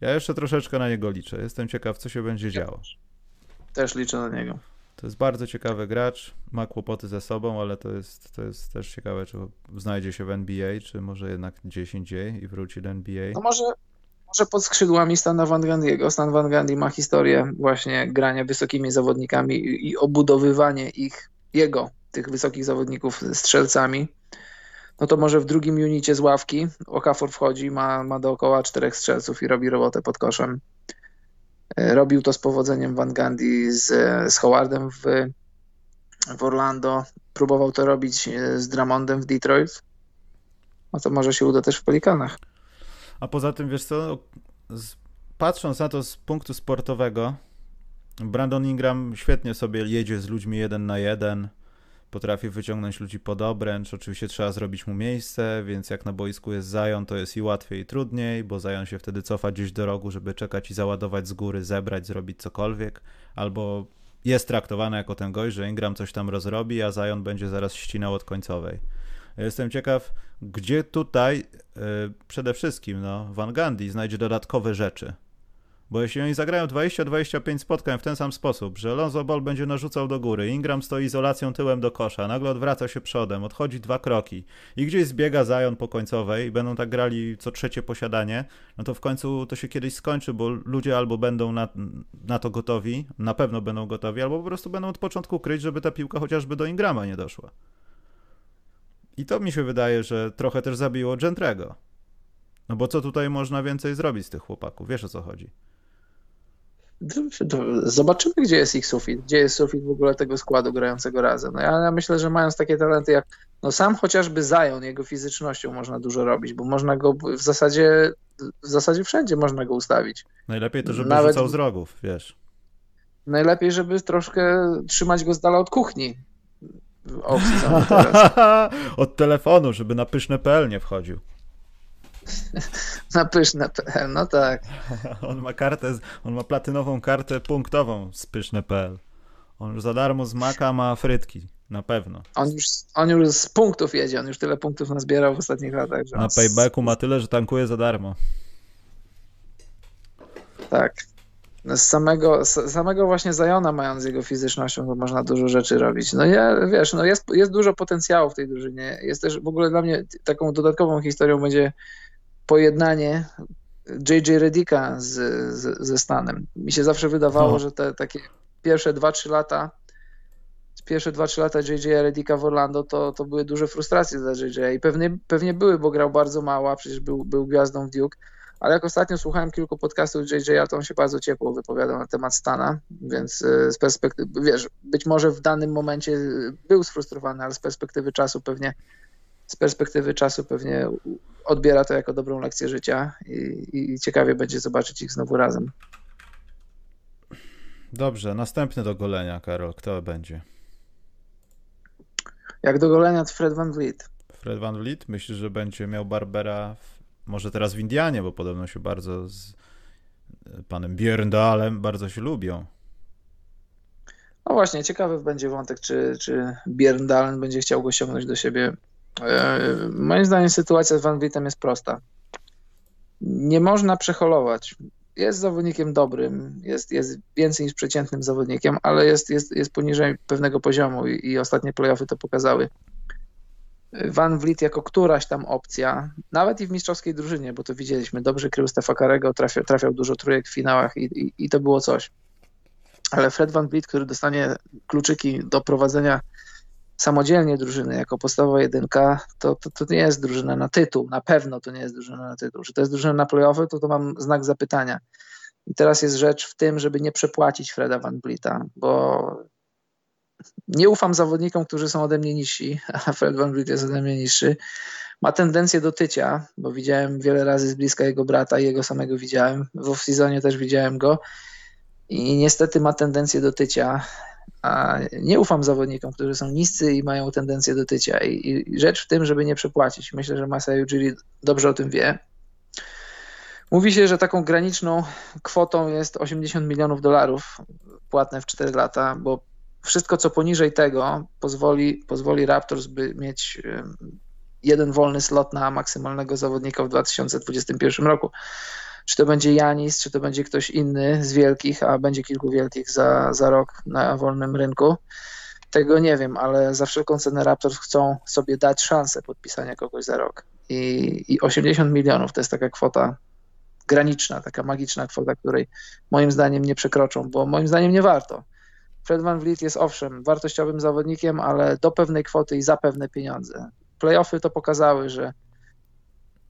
Ja jeszcze troszeczkę na niego liczę. Jestem ciekaw, co się będzie działo. Też liczę na niego. To jest bardzo ciekawy gracz, ma kłopoty ze sobą, ale to jest, to jest też ciekawe, czy znajdzie się w NBA, czy może jednak gdzieś indziej i wróci do NBA. No może, może pod skrzydłami Stana Van Gundy'ego. Stan Van ma historię właśnie grania wysokimi zawodnikami i, obudowywanie ich, jego, tych wysokich zawodników strzelcami. No to może w drugim unicie z ławki Okafor wchodzi, ma, ma dookoła czterech strzelców i robi robotę pod koszem. E, Robił to z powodzeniem Van z, z Howardem w, w Orlando. Próbował to robić e, z Drummondem w Detroit. No to może się uda też w Pelikanach. A poza tym, wiesz co, patrząc na to z punktu sportowego, Brandon Ingram świetnie sobie jedzie z ludźmi jeden na jeden, potrafi wyciągnąć ludzi pod obręcz, oczywiście trzeba zrobić mu miejsce, więc jak na boisku jest Zion, to jest i łatwiej i trudniej, bo Zion się wtedy cofa gdzieś do rogu, żeby czekać i załadować z góry, zebrać, zrobić cokolwiek, albo jest traktowany jako ten gość, że Ingram coś tam rozrobi, a Zion będzie zaraz ścinał od końcowej. Jestem ciekaw, gdzie tutaj y, przede wszystkim no, Van Gundy znajdzie dodatkowe rzeczy. Bo jeśli oni zagrają 20-25 spotkań w ten sam sposób, że Lonzo Ball będzie narzucał do góry, Ingram stoi izolacją tyłem do kosza, nagle odwraca się przodem, odchodzi dwa kroki i gdzieś zbiega Zion po końcowej i będą tak grali co trzecie posiadanie, no to w końcu to się kiedyś skończy, bo ludzie albo będą na, na to gotowi, na pewno będą gotowi, albo po prostu będą od początku kryć, żeby ta piłka chociażby do Ingrama nie doszła. I to mi się wydaje, że trochę też zabiło Gentrego. No bo co tutaj można więcej zrobić z tych chłopaków? Wiesz o co chodzi? Zobaczymy, gdzie jest ich sufit, gdzie jest sufit w ogóle tego składu grającego razem. No ja, ja myślę, że mając takie talenty jak no sam chociażby Zion, jego fizycznością można dużo robić, bo można go w zasadzie w zasadzie wszędzie można go ustawić. Najlepiej to, żeby Nawet... rzucał z rogów, wiesz. Najlepiej, żeby troszkę trzymać go z dala od kuchni. <laughs> od telefonu, żeby na pyszne.pl nie wchodził. <laughs> Na pyszne, no tak. <laughs> On ma kartę, on ma platynową kartę punktową z pyszne.pl. On już za darmo z Maka ma frytki, na pewno. On już, on już z punktów jedzie, on już tyle punktów nazbierał w ostatnich latach. na paybacku ma tyle, że tankuje za darmo. Tak. Z samego, z samego właśnie Zajona, mając jego fizycznością, to można dużo rzeczy robić. No ja, wiesz, no jest, jest dużo potencjału w tej drużynie. Jest też w ogóle dla mnie taką dodatkową historią będzie pojednanie JJ Redika z, z, ze Stanem. Mi się zawsze wydawało, no. że te takie pierwsze 2-3 lata pierwsze 2-3 lata JJ Redika w Orlando to, to były duże frustracje dla JJ i pewnie, pewnie były, bo grał bardzo mało, a przecież był, był gwiazdą w Duke. Ale jak ostatnio słuchałem kilku podcastów JJ, to on się bardzo ciepło wypowiadał na temat Stana, więc e, z perspektywy, wiesz, być może w danym momencie był sfrustrowany, ale z perspektywy czasu pewnie z perspektywy czasu pewnie odbiera to jako dobrą lekcję życia i, i ciekawie będzie zobaczyć ich znowu razem. Dobrze, następny do golenia, Karol. Kto będzie? Jak do golenia, to Fred Van Vliet. Fred Van Vliet? Myślisz, że będzie miał Barbera w, może teraz w Indianie, bo podobno się bardzo z panem Björndalem bardzo się lubią. No właśnie, ciekawy będzie wątek, czy, czy Björndalen będzie chciał go do siebie E, moim zdaniem sytuacja z Van Vlietem jest prosta. Nie można przeholować. Jest zawodnikiem dobrym, jest, jest więcej niż przeciętnym zawodnikiem, ale jest, jest, jest poniżej pewnego poziomu i, i ostatnie playoffy to pokazały. Van Vliet jako któraś tam opcja, nawet i w mistrzowskiej drużynie, bo to widzieliśmy, dobrze krył Stefa Karego, trafiał, trafiał dużo trójek w finałach i, i, i to było coś. Ale Fred Van Vliet, który dostanie kluczyki do prowadzenia samodzielnie drużyny jako podstawowa jedynka, to, to, to nie jest drużyna na tytuł. Na pewno to nie jest drużyna na tytuł. Czy to jest drużyna na playoffy, to to mam znak zapytania. I teraz jest rzecz w tym, żeby nie przepłacić Freda Van Vlieta, bo nie ufam zawodnikom, którzy są ode mnie niżsi, a Fred Van Vliet jest ode mnie niższy. Ma tendencję do tycia, bo widziałem wiele razy z bliska jego brata i jego samego widziałem. W off-seasonie też widziałem go. I niestety ma tendencję do tycia. A nie ufam zawodnikom, którzy są niscy i mają tendencję do tycia. I, i rzecz w tym, żeby nie przepłacić. Myślę, że Masai Ujiri dobrze o tym wie. Mówi się, że taką graniczną kwotą jest 80 milionów dolarów płatne w 4 lata, bo wszystko, co poniżej tego, pozwoli, pozwoli Raptors, by mieć jeden wolny slot na maksymalnego zawodnika w 2021 roku. Czy to będzie Janis, czy to będzie ktoś inny z wielkich, a będzie kilku wielkich za, za rok na wolnym rynku. Tego nie wiem, ale za wszelką cenę Raptors chcą sobie dać szansę podpisania kogoś za rok. I, I 80 milionów to jest taka kwota graniczna, taka magiczna kwota, której moim zdaniem nie przekroczą, bo moim zdaniem nie warto. Fred Van Vliet jest owszem wartościowym zawodnikiem, ale do pewnej kwoty i za pewne pieniądze. Playoffy to pokazały, że,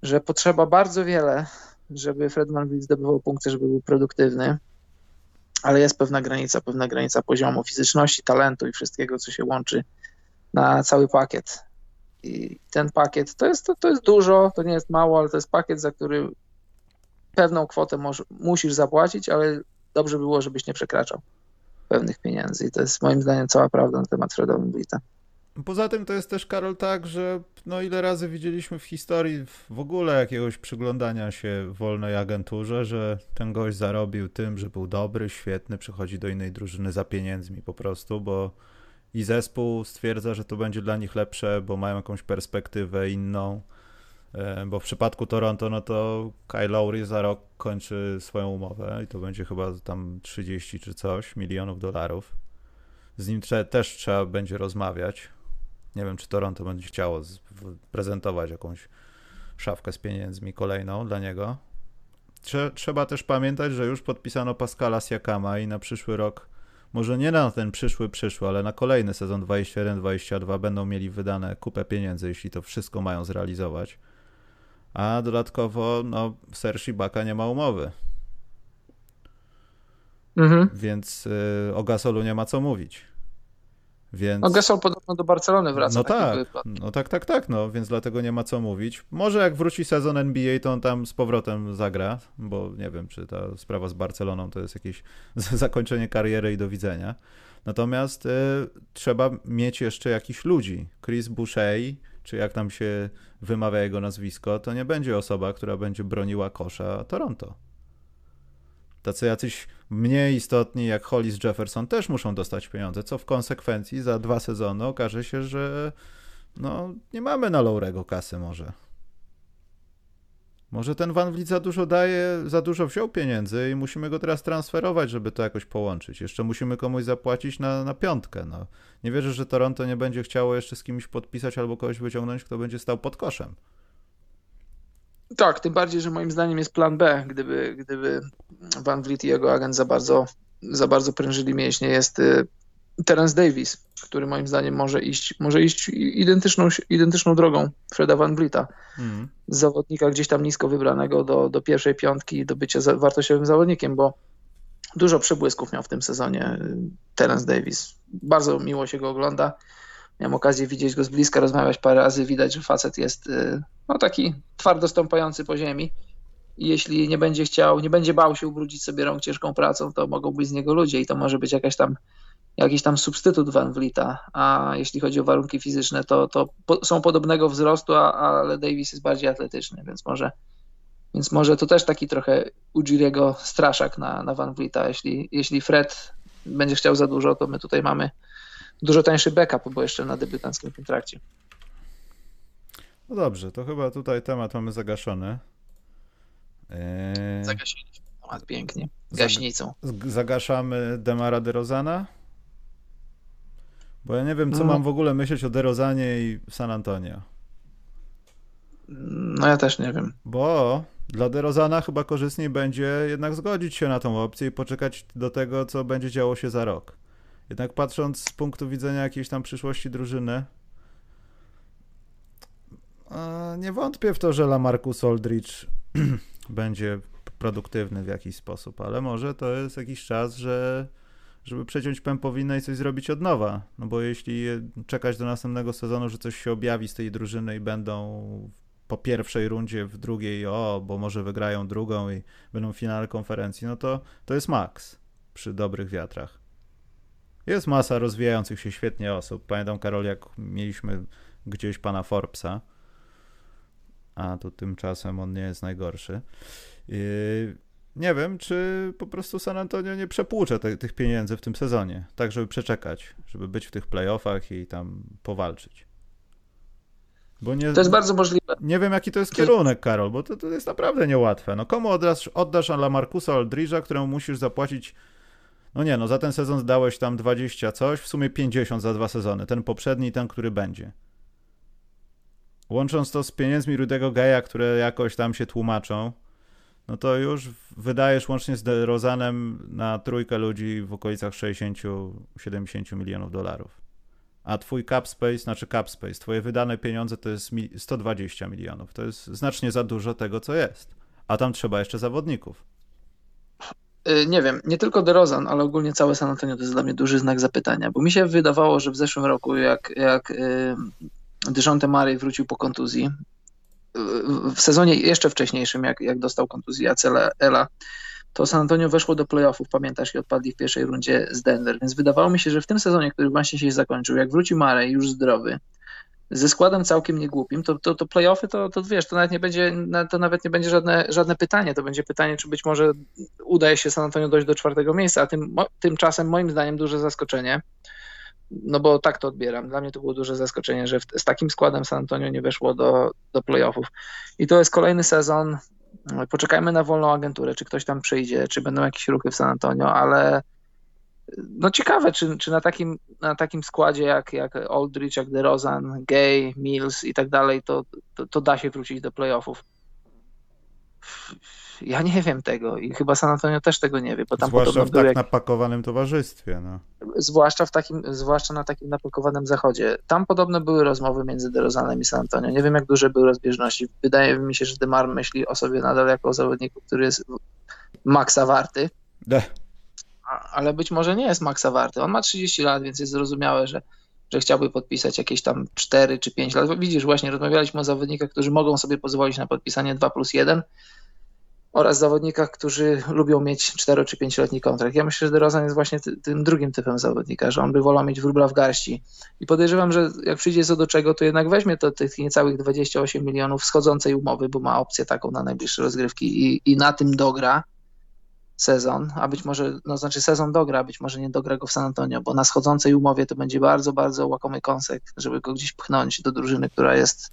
że potrzeba bardzo wiele, żeby Fred VanVleet zdobywał punkty, żeby był produktywny, ale jest pewna granica, pewna granica poziomu fizyczności, talentu i wszystkiego, co się łączy na cały pakiet. I ten pakiet to jest, to, to jest dużo, to nie jest mało, ale to jest pakiet, za który pewną kwotę może, musisz zapłacić, ale dobrze było, żebyś nie przekraczał pewnych pieniędzy. I to jest moim zdaniem cała prawda na temat Freda VanVleeta. Poza tym to jest też, Karol, tak, że no ile razy widzieliśmy w historii w ogóle jakiegoś przyglądania się wolnej agenturze, że ten gość zarobił tym, że był dobry, świetny, przychodzi do innej drużyny za pieniędzmi po prostu, bo i zespół stwierdza, że to będzie dla nich lepsze, bo mają jakąś perspektywę inną. E, bo w przypadku Toronto, no to Kyle Lowry za rok kończy swoją umowę i to będzie chyba tam 30 czy coś milionów dolarów. Z nim trze też trzeba będzie rozmawiać. Nie wiem, czy Toronto będzie chciało prezentować jakąś szafkę z pieniędzmi kolejną dla niego. Trze trzeba też pamiętać, że już podpisano Pascala Siakama i na przyszły rok, może nie na ten przyszły, przyszły, ale na kolejny sezon 21-22 będą mieli wydane kupę pieniędzy, jeśli to wszystko mają zrealizować. A dodatkowo, no, Serge Ibaka nie ma umowy. Mhm. Więc y, o Gasolu nie ma co mówić. Więc... No Gasol podobno do Barcelony wraca. No tak, no tak, tak, tak, no więc dlatego nie ma co mówić. Może jak wróci sezon NBA, to on tam z powrotem zagra, bo nie wiem, czy ta sprawa z Barceloną to jest jakieś <laughs> zakończenie kariery i do widzenia. Natomiast y, trzeba mieć jeszcze jakichś ludzi. Chris Boucher, czy jak tam się wymawia jego nazwisko, to nie będzie osoba, która będzie broniła kosza Toronto. Tacy jacyś mniej istotni jak Hollis Jefferson też muszą dostać pieniądze, co w konsekwencji za dwa sezony okaże się, że no, nie mamy na Laurego kasy może. Może ten Van Vliet za dużo daje, za dużo wziął pieniędzy i musimy go teraz transferować, żeby to jakoś połączyć. Jeszcze musimy komuś zapłacić na, na piątkę. No. Nie wierzę, że Toronto nie będzie chciało jeszcze z kimś podpisać albo kogoś wyciągnąć, kto będzie stał pod koszem. Tak, tym bardziej, że moim zdaniem jest plan B, gdyby, gdyby Van Vliet i jego agent za bardzo, za bardzo prężyli mięśnie. Jest y, Terence Davis, który moim zdaniem może iść, może iść identyczną, identyczną drogą Freda Van Vlieta. Mm. Z zawodnika gdzieś tam nisko wybranego do, do pierwszej piątki do bycia wartościowym zawodnikiem, bo dużo przebłysków miał w tym sezonie y, Terence Davis. Bardzo miło się go ogląda. Miałem okazję widzieć go z bliska, rozmawiać parę razy. Widać, że facet jest y, no, taki twardo stąpający po ziemi. I jeśli nie będzie chciał, nie będzie bał się ubrudzić sobie rąk ciężką pracą, to mogą być z niego ludzie i to może być jakaś tam, jakiś tam substytut Van Vlita. A jeśli chodzi o warunki fizyczne, to, to po, są podobnego wzrostu, a, ale Davis jest bardziej atletyczny, więc może, więc może to też taki trochę Ujiriego straszak na, na Van Vlita. Jeśli, jeśli Fred będzie chciał za dużo, to my tutaj mamy dużo tańszy backup, bo jeszcze na debiutanckim kontrakcie. No dobrze, to chyba tutaj temat mamy zagaszony. Eee... Zagasiliśmy temat pięknie. Gaśnicą. Zagaszamy Demara DeRozana? Bo ja nie wiem, co no. mam w ogóle myśleć o DeRozanie i San Antonio. No ja też nie wiem. Bo dla DeRozana chyba korzystniej będzie jednak zgodzić się na tą opcję i poczekać do tego, co będzie działo się za rok. Jednak patrząc z punktu widzenia jakiejś tam przyszłości drużyny, nie wątpię w to, że Lamarcus Aldridge <clears throat> będzie produktywny w jakiś sposób, ale może to jest jakiś czas, że żeby przeciąć pępowinę i coś zrobić od nowa. No bo jeśli czekać do następnego sezonu, że coś się objawi z tej drużyny i będą po pierwszej rundzie, w drugiej, o, bo może wygrają drugą i będą w finale konferencji, no to to jest maks przy dobrych wiatrach. Jest masa rozwijających się świetnie osób. Pamiętam, Karol, jak mieliśmy gdzieś pana Forbesa, a tu tymczasem on nie jest najgorszy. Nie wiem, czy po prostu San Antonio nie przepłucze te, tych pieniędzy w tym sezonie, tak żeby przeczekać, żeby być w tych playoffach i tam powalczyć. Bo nie, to jest bardzo możliwe. Nie wiem, jaki to jest kierunek, Karol, bo to, to jest naprawdę niełatwe. No komu oddasz, oddasz Lamarcusa Aldridge'a, któremu musisz zapłacić no nie, no za ten sezon zdałeś tam 20 coś, w sumie 50 za dwa sezony. Ten poprzedni i ten, który będzie. Łącząc to z pieniędzmi Rudego Geja, które jakoś tam się tłumaczą, no to już wydajesz łącznie z Rozanem na trójkę ludzi w okolicach 60-70 milionów dolarów. A twój cap space, znaczy cap space, twoje wydane pieniądze to jest 120 milionów. To jest znacznie za dużo tego, co jest. A tam trzeba jeszcze zawodników. Y, nie wiem, nie tylko DeRozan, ale ogólnie całe San Antonio to jest dla mnie duży znak zapytania, bo mi się wydawało, że w zeszłym roku, jak, jak y, Dejounte Murray wrócił po kontuzji, w sezonie jeszcze wcześniejszym, jak, jak dostał kontuzję Ela, to San Antonio weszło do playoffów, pamiętasz, i odpadli w pierwszej rundzie z Denver, więc wydawało mi się, że w tym sezonie, który właśnie się zakończył, jak wróci Murray już zdrowy, ze składem całkiem niegłupim, to, to, to playoffy, to, to wiesz, to nawet nie będzie, to nawet nie będzie żadne, żadne pytanie, to będzie pytanie, czy być może udaje się San Antonio dojść do czwartego miejsca, a tym, tymczasem moim zdaniem duże zaskoczenie no bo tak to odbieram. Dla mnie to było duże zaskoczenie, że z takim składem San Antonio nie weszło do, do playoffów. I to jest kolejny sezon. Poczekajmy na wolną agenturę, czy ktoś tam przyjdzie, czy będą jakieś ruchy w San Antonio, ale no ciekawe, czy, czy na, takim, na takim składzie jak, jak Aldridge, jak DeRozan, Gay, Mills i tak dalej, to, to, to da się wrócić do playoffów. Ja nie wiem tego i chyba San Antonio też tego nie wie, bo tam Zwłaszcza w tak jak... napakowanym towarzystwie. No. Zwłaszcza, w takim, zwłaszcza na takim napakowanym zachodzie. Tam podobno były rozmowy między DeRozanem i San Antonio. Nie wiem, jak duże były rozbieżności. Wydaje mi się, że DeMar myśli o sobie nadal jako o zawodniku, który jest maksa warty. De. Ale być może nie jest maksa warty. On ma 30 lat, więc jest zrozumiałe, że że chciałby podpisać jakieś tam 4 czy 5 lat. Widzisz, właśnie rozmawialiśmy o zawodnikach, którzy mogą sobie pozwolić na podpisanie 2 plus 1 oraz zawodnikach, którzy lubią mieć 4 czy 5-letni kontrakt. Ja myślę, że DeRozan jest właśnie ty, tym drugim typem zawodnika, że on by wolał mieć wróbla w garści. I podejrzewam, że jak przyjdzie co do czego, to jednak weźmie to tych niecałych 28 milionów schodzącej umowy, bo ma opcję taką na najbliższe rozgrywki i, i na tym dogra sezon, a być może, no znaczy sezon dogra, być może nie dogra go w San Antonio, bo na schodzącej umowie to będzie bardzo, bardzo łakomy kąsek, żeby go gdzieś pchnąć do drużyny, która jest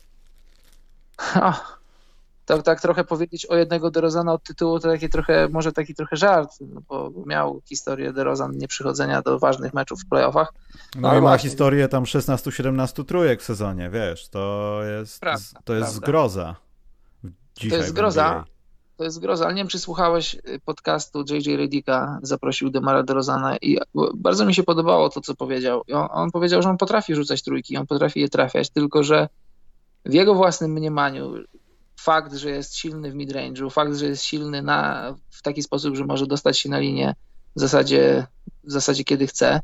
to tak trochę powiedzieć o jednego DeRozana od tytułu, to taki trochę, może taki trochę żart, no bo miał historię DeRozan nieprzychodzenia do ważnych meczów w playoffach. No, no i ma historię tam 16-17 trójek w sezonie, wiesz, to jest, prawda, to jest prawda. zgroza. to jest zgroza, to jest groza, ale nie wiem, czy słuchałeś y, podcastu JJ Redicka, zaprosił Demara DeRozana i bardzo mi się podobało to, co powiedział. On, on, powiedział, że on potrafi rzucać trójki, on potrafi je trafiać, tylko że w jego własnym mniemaniu fakt, że jest silny w midrange'u, fakt, że jest silny na, w taki sposób, że może dostać się na linię w zasadzie, w zasadzie kiedy chce,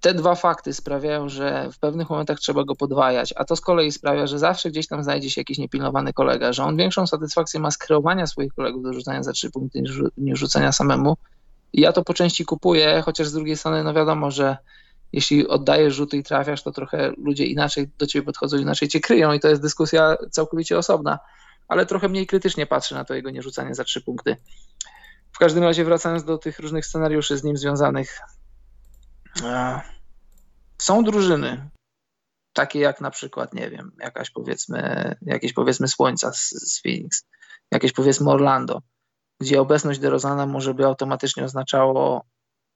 te dwa fakty sprawiają, że w pewnych momentach trzeba go podwajać, a to z kolei sprawia, że zawsze gdzieś tam znajdzie się jakiś niepilnowany kolega, że on większą satysfakcję ma z kreowania swoich kolegów do rzucania za trzy punkty niż, niż rzucania samemu. I ja to po części kupuję, chociaż z drugiej strony, no wiadomo, że jeśli oddajesz rzuty i trafiasz, to trochę ludzie inaczej do ciebie podchodzą, inaczej cię kryją i to jest dyskusja całkowicie osobna, ale trochę mniej krytycznie patrzę na to jego nierzucanie za trzy punkty. W każdym razie wracając do tych różnych scenariuszy z nim związanych, są drużyny, takie jak na przykład, nie wiem, jakaś powiedzmy, jakieś powiedzmy Słońca z, z Phoenix, jakieś powiedzmy Orlando, gdzie obecność DeRozana może by automatycznie oznaczało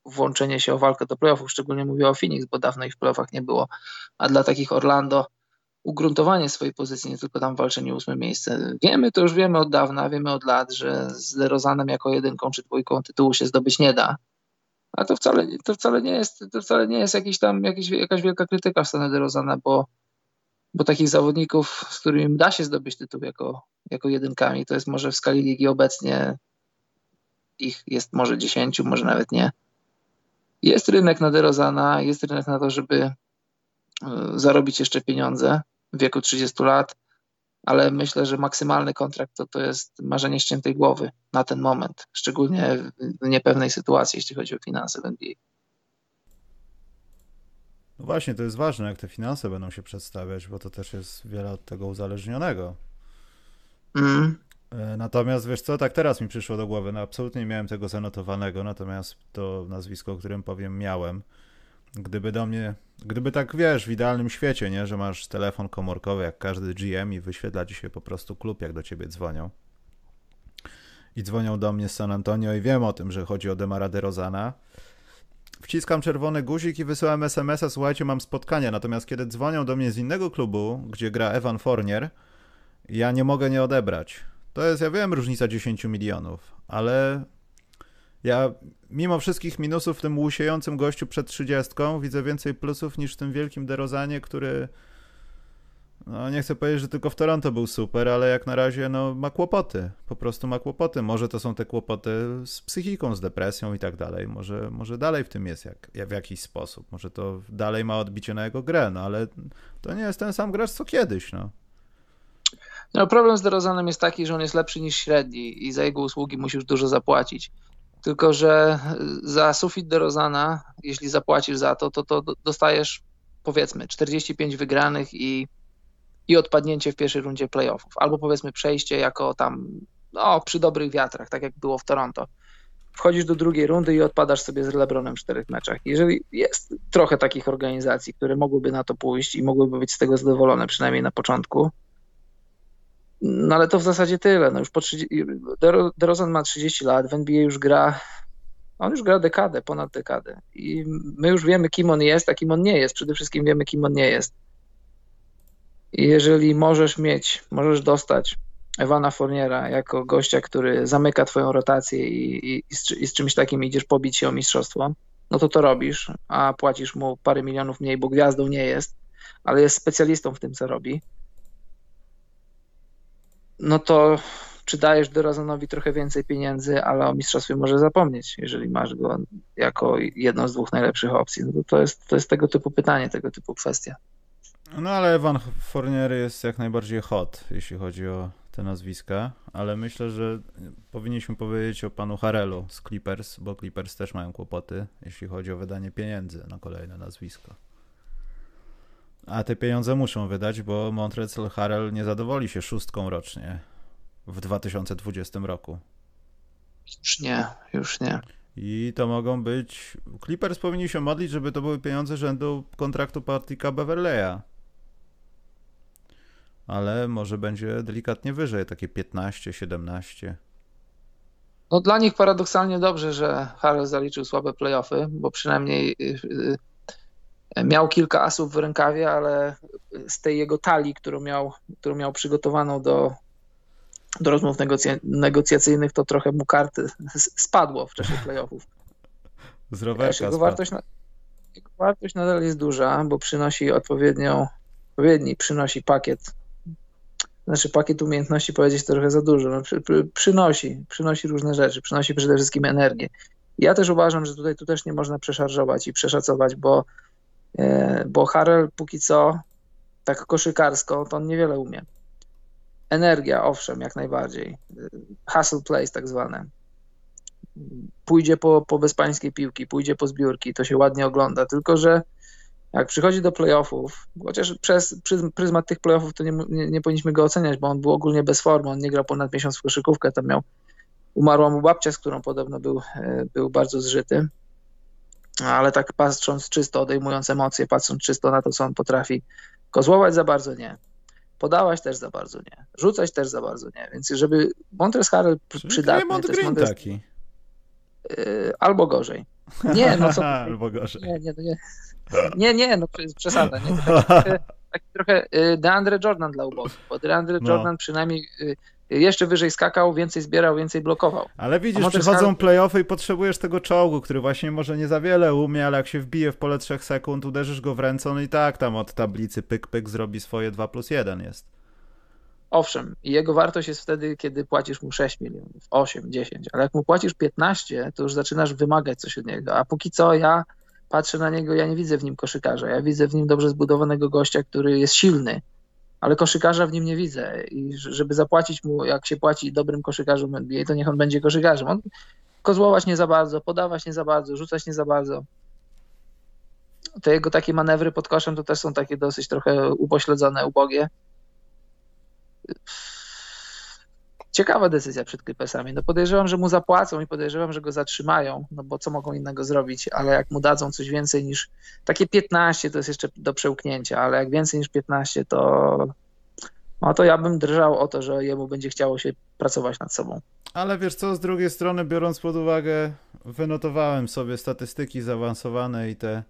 włączenie się o walkę do playoffów, szczególnie mówię o Phoenix, bo dawno ich w playoffach nie było, a dla takich Orlando ugruntowanie swojej pozycji, nie tylko tam walczenie o ósme miejsce. Wiemy, to już wiemy od dawna, wiemy od lat, że z DeRozanem jako jedynką czy dwójką tytułu się zdobyć nie da. A to wcale, to wcale nie jest, to wcale nie jest jakiś tam, jakiś, jakaś wielka krytyka w stronę DeRozana, bo, bo takich zawodników, z którymi da się zdobyć tytuł jako, jako jedynkami, to jest może w skali ligi obecnie ich jest może dziesięciu, może nawet nie. Jest rynek na DeRozana, jest rynek na to, żeby e, zarobić jeszcze pieniądze w wieku 30 lat, ale myślę, że maksymalny kontrakt to, to jest marzenie ściętej głowy na ten moment, szczególnie w niepewnej sytuacji, jeśli chodzi o finanse w NBA. No właśnie, to jest ważne, jak te finanse będą się przedstawiać, bo to też jest wiele od tego uzależnionego. Mm. E, natomiast wiesz co, tak teraz mi przyszło do głowy, no absolutnie nie miałem tego zanotowanego, natomiast to nazwisko, o którym powiem, miałem. Gdyby do mnie, gdyby tak wiesz, w idealnym świecie, nie, że masz telefon komórkowy jak każdy GM i wyświetla ci się po prostu klub, jak do ciebie dzwonią. I dzwonią do mnie z San Antonio i wiem o tym, że chodzi o Demara DeRozana. Wciskam czerwony guzik i wysyłam SMS-a, słuchajcie, mam spotkanie. Natomiast kiedy dzwonią do mnie z innego klubu, gdzie gra Evan Fournier, ja nie mogę nie odebrać to jest, ja wiem, różnica 10 milionów, ale ja mimo wszystkich minusów w tym łusiejącym gościu przed 30 widzę więcej plusów niż w tym wielkim derozanie, który no nie chcę powiedzieć, że tylko w Toronto był super, ale jak na razie no ma kłopoty, po prostu ma kłopoty. Może to są te kłopoty z psychiką, z depresją i tak dalej. Może, może dalej w tym jest jak, w jakiś sposób. Może to dalej ma odbicie na jego grę, no ale to nie jest ten sam gracz co kiedyś, no. No, problem z DeRozanem jest taki, że on jest lepszy niż średni i za jego usługi musisz dużo zapłacić. Tylko, że za sufit DeRozana, jeśli zapłacisz za to, to, to dostajesz powiedzmy 45 wygranych i, i odpadnięcie w pierwszej rundzie playoffów. Albo powiedzmy przejście jako tam no, przy dobrych wiatrach, tak jak było w Toronto. wchodzisz do drugiej rundy i odpadasz sobie z LeBronem w czterech meczach. Jeżeli jest trochę takich organizacji, które mogłyby na to pójść i mogłyby być z tego zadowolone, przynajmniej na początku, no ale to w zasadzie tyle. No już po 30, DeRozan ma 30 lat, w NBA już gra, on już gra dekadę, ponad dekadę. I my już wiemy, kim on jest, a kim on nie jest. Przede wszystkim wiemy, kim on nie jest. I jeżeli możesz mieć, możesz dostać Ewana Fourniera jako gościa, który zamyka twoją rotację i, i, i, z, i, z, czymś takim idziesz pobić się o mistrzostwo, no to to robisz, a płacisz mu parę milionów mniej, bo gwiazdą nie jest, ale jest specjalistą w tym, co robi, no to czy dajesz Dorazanowi trochę więcej pieniędzy, ale o mistrzostwie może zapomnieć, jeżeli masz go jako jedną z dwóch najlepszych opcji. No to, to, jest, to jest tego typu pytanie, tego typu kwestia. No ale Evan Fournier jest jak najbardziej hot, jeśli chodzi o te nazwiska, ale myślę, że powinniśmy powiedzieć o panu Harelu z Clippers, bo Clippers też mają kłopoty, jeśli chodzi o wydanie pieniędzy na kolejne nazwisko. A te pieniądze muszą wydać, bo Montrezl Harrell nie zadowoli się szóstką rocznie w 2020 roku. Już nie, już nie. I to mogą być. Clippers powinni się modlić, żeby to były pieniądze rzędu kontraktu Patricka Beverleya ale może będzie delikatnie wyżej, takie 15, 17. No dla nich paradoksalnie dobrze, że Harrell zaliczył słabe playoffy, bo przynajmniej y, y, miał kilka asów w rękawie, ale z tej jego talii, którą miał, którą miał przygotowaną do, do rozmów negocja negocjacyjnych, to trochę mu karty spadło w czasie playoffów. Z rowerka jego wartość, jego wartość nadal jest duża, bo przynosi odpowiednią, odpowiedni przynosi pakiet znaczy pakiet umiejętności powiedzieć trochę za dużo, no, przy, przy, przynosi, przynosi różne rzeczy, przynosi przede wszystkim energię. Ja też uważam, że tutaj tu też nie można przeszarżować i przeszacować, bo, bo Harrell póki co tak koszykarsko to on niewiele umie. Energia, owszem, jak najbardziej. Hustle plays tak zwane. Pójdzie po, po bezpańskiej piłki, pójdzie po zbiórki, to się ładnie ogląda, tylko że jak przychodzi do playoffów, chociaż przez pryzmat tych playoffów to nie, nie, nie, powinniśmy go oceniać, bo on był ogólnie bez formy, on nie grał ponad miesiąc w koszykówkę, tam miał, umarła mu babcia, z którą podobno był, e, był bardzo zżyty, ale tak patrząc czysto, odejmując emocje, patrząc czysto na to, co on potrafi, kozłować za bardzo nie, podawać też za bardzo nie, rzucać też za bardzo nie, więc żeby Montres Harrell przydatny... to jest Montres... taki. E, albo gorzej. Nie, no co... <laughs> albo gorzej. Nie, nie, nie. Nie, nie, no przesada. Nie? Taki, <laughs> trochę, taki trochę y, DeAndre Jordan dla ubogich, bo DeAndre no. Jordan przynajmniej y, jeszcze wyżej skakał, więcej zbierał, więcej blokował. Ale widzisz, przychodzą Har- playoffy i potrzebujesz tego czołgu, który właśnie może nie za wiele umie, ale jak się wbije w pole 3 sekund, uderzysz go w ręce, no i tak tam od tablicy pyk pyk zrobi swoje 2 plus 1 jest. Owszem, i jego wartość jest wtedy, kiedy płacisz mu 6 milionów, 8, 10, ale jak mu płacisz 15, to już zaczynasz wymagać coś od niego, a póki co ja patrzę na niego, ja nie widzę w nim koszykarza. Ja widzę w nim dobrze zbudowanego gościa, który jest silny, ale koszykarza w nim nie widzę. I żeby zapłacić mu, jak się płaci dobrym koszykarzom NBA, to niech on będzie koszykarzem. On kozłować nie za bardzo, podawać nie za bardzo, rzucać nie za bardzo. Te jego takie manewry pod koszem to też są takie dosyć trochę upośledzone, ubogie ciekawa decyzja przed Clippersami. No podejrzewam, że mu zapłacą i podejrzewam, że go zatrzymają, no bo co mogą innego zrobić, ale jak mu dadzą coś więcej niż takie 15 to jest jeszcze do przełknięcia, ale jak więcej niż 15 to no to ja bym drżał o to, że jemu będzie chciało się pracować nad sobą. Ale wiesz co, z drugiej strony biorąc pod uwagę, wynotowałem sobie statystyki zaawansowane i te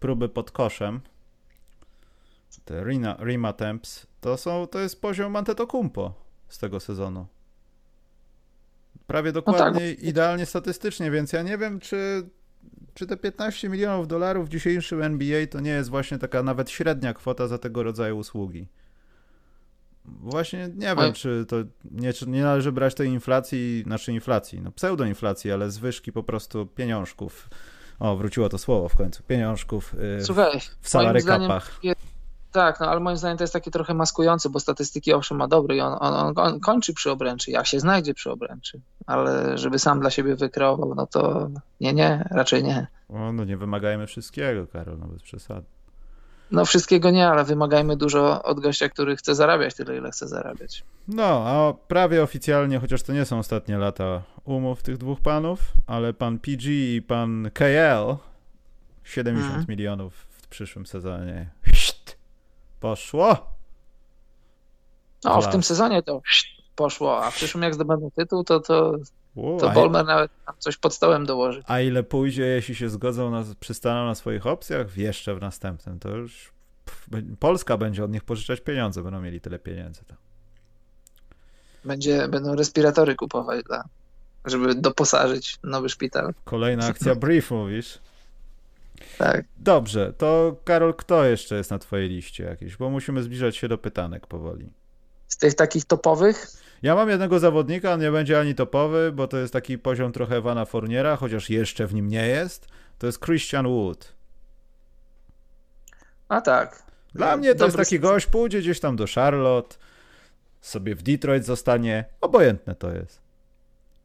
próby pod koszem, te Rima, Rima Temps, to są, to jest poziom Antetokumpo z tego sezonu. Prawie dokładnie, no tak. idealnie statystycznie, więc ja nie wiem, czy, czy te 15 milionów dolarów w dzisiejszym NBA to nie jest właśnie taka nawet średnia kwota za tego rodzaju usługi. Właśnie nie wiem, czy to nie, czy nie należy brać tej inflacji, znaczy inflacji, no pseudoinflacji, ale zwyżki po prostu pieniążków. O, wróciło to słowo w końcu. Pieniążków yy, Słuchaj, w salarykapach. Tak, no ale moim zdaniem to jest takie trochę maskujące, bo statystyki owszem ma dobre i on, on, on kończy przy obręczy, jak się znajdzie przy obręczy, ale żeby sam dla siebie wykreował, no to nie, nie, raczej nie. O, no nie wymagajmy wszystkiego, Karol, no bez przesady. No wszystkiego nie, ale wymagajmy dużo od gościa, który chce zarabiać tyle, ile chce zarabiać. No, a prawie oficjalnie, chociaż to nie są ostatnie lata umów tych dwóch panów, ale pan PG i pan KL 70 mhm. milionów w przyszłym sezonie. Poszło! No, w tym sezonie to poszło, a w przyszłym jak zdobędą tytuł, to, to, to Bolmer nawet coś pod stołem dołoży. A ile pójdzie, jeśli się zgodzą, na, przystaną na swoich opcjach? Jeszcze w następnym, to już pff, Polska będzie od nich pożyczać pieniądze, będą mieli tyle pieniędzy. To. Będzie, będą respiratory kupować dla, żeby doposażyć nowy szpital. Kolejna akcja <laughs> brief, mówisz? Tak. Dobrze, to Karol, kto jeszcze jest na twojej liście jakiś? Bo musimy zbliżać się do pytanek powoli. Z tych takich topowych? Ja mam jednego zawodnika, on nie będzie ani topowy, bo to jest taki poziom trochę Ewana Forniera, chociaż jeszcze w nim nie jest. To jest Christian Wood. A tak. Dla mnie to Dobry jest taki gość, pójdzie gdzieś tam do Charlotte, sobie w Detroit zostanie, obojętne to jest.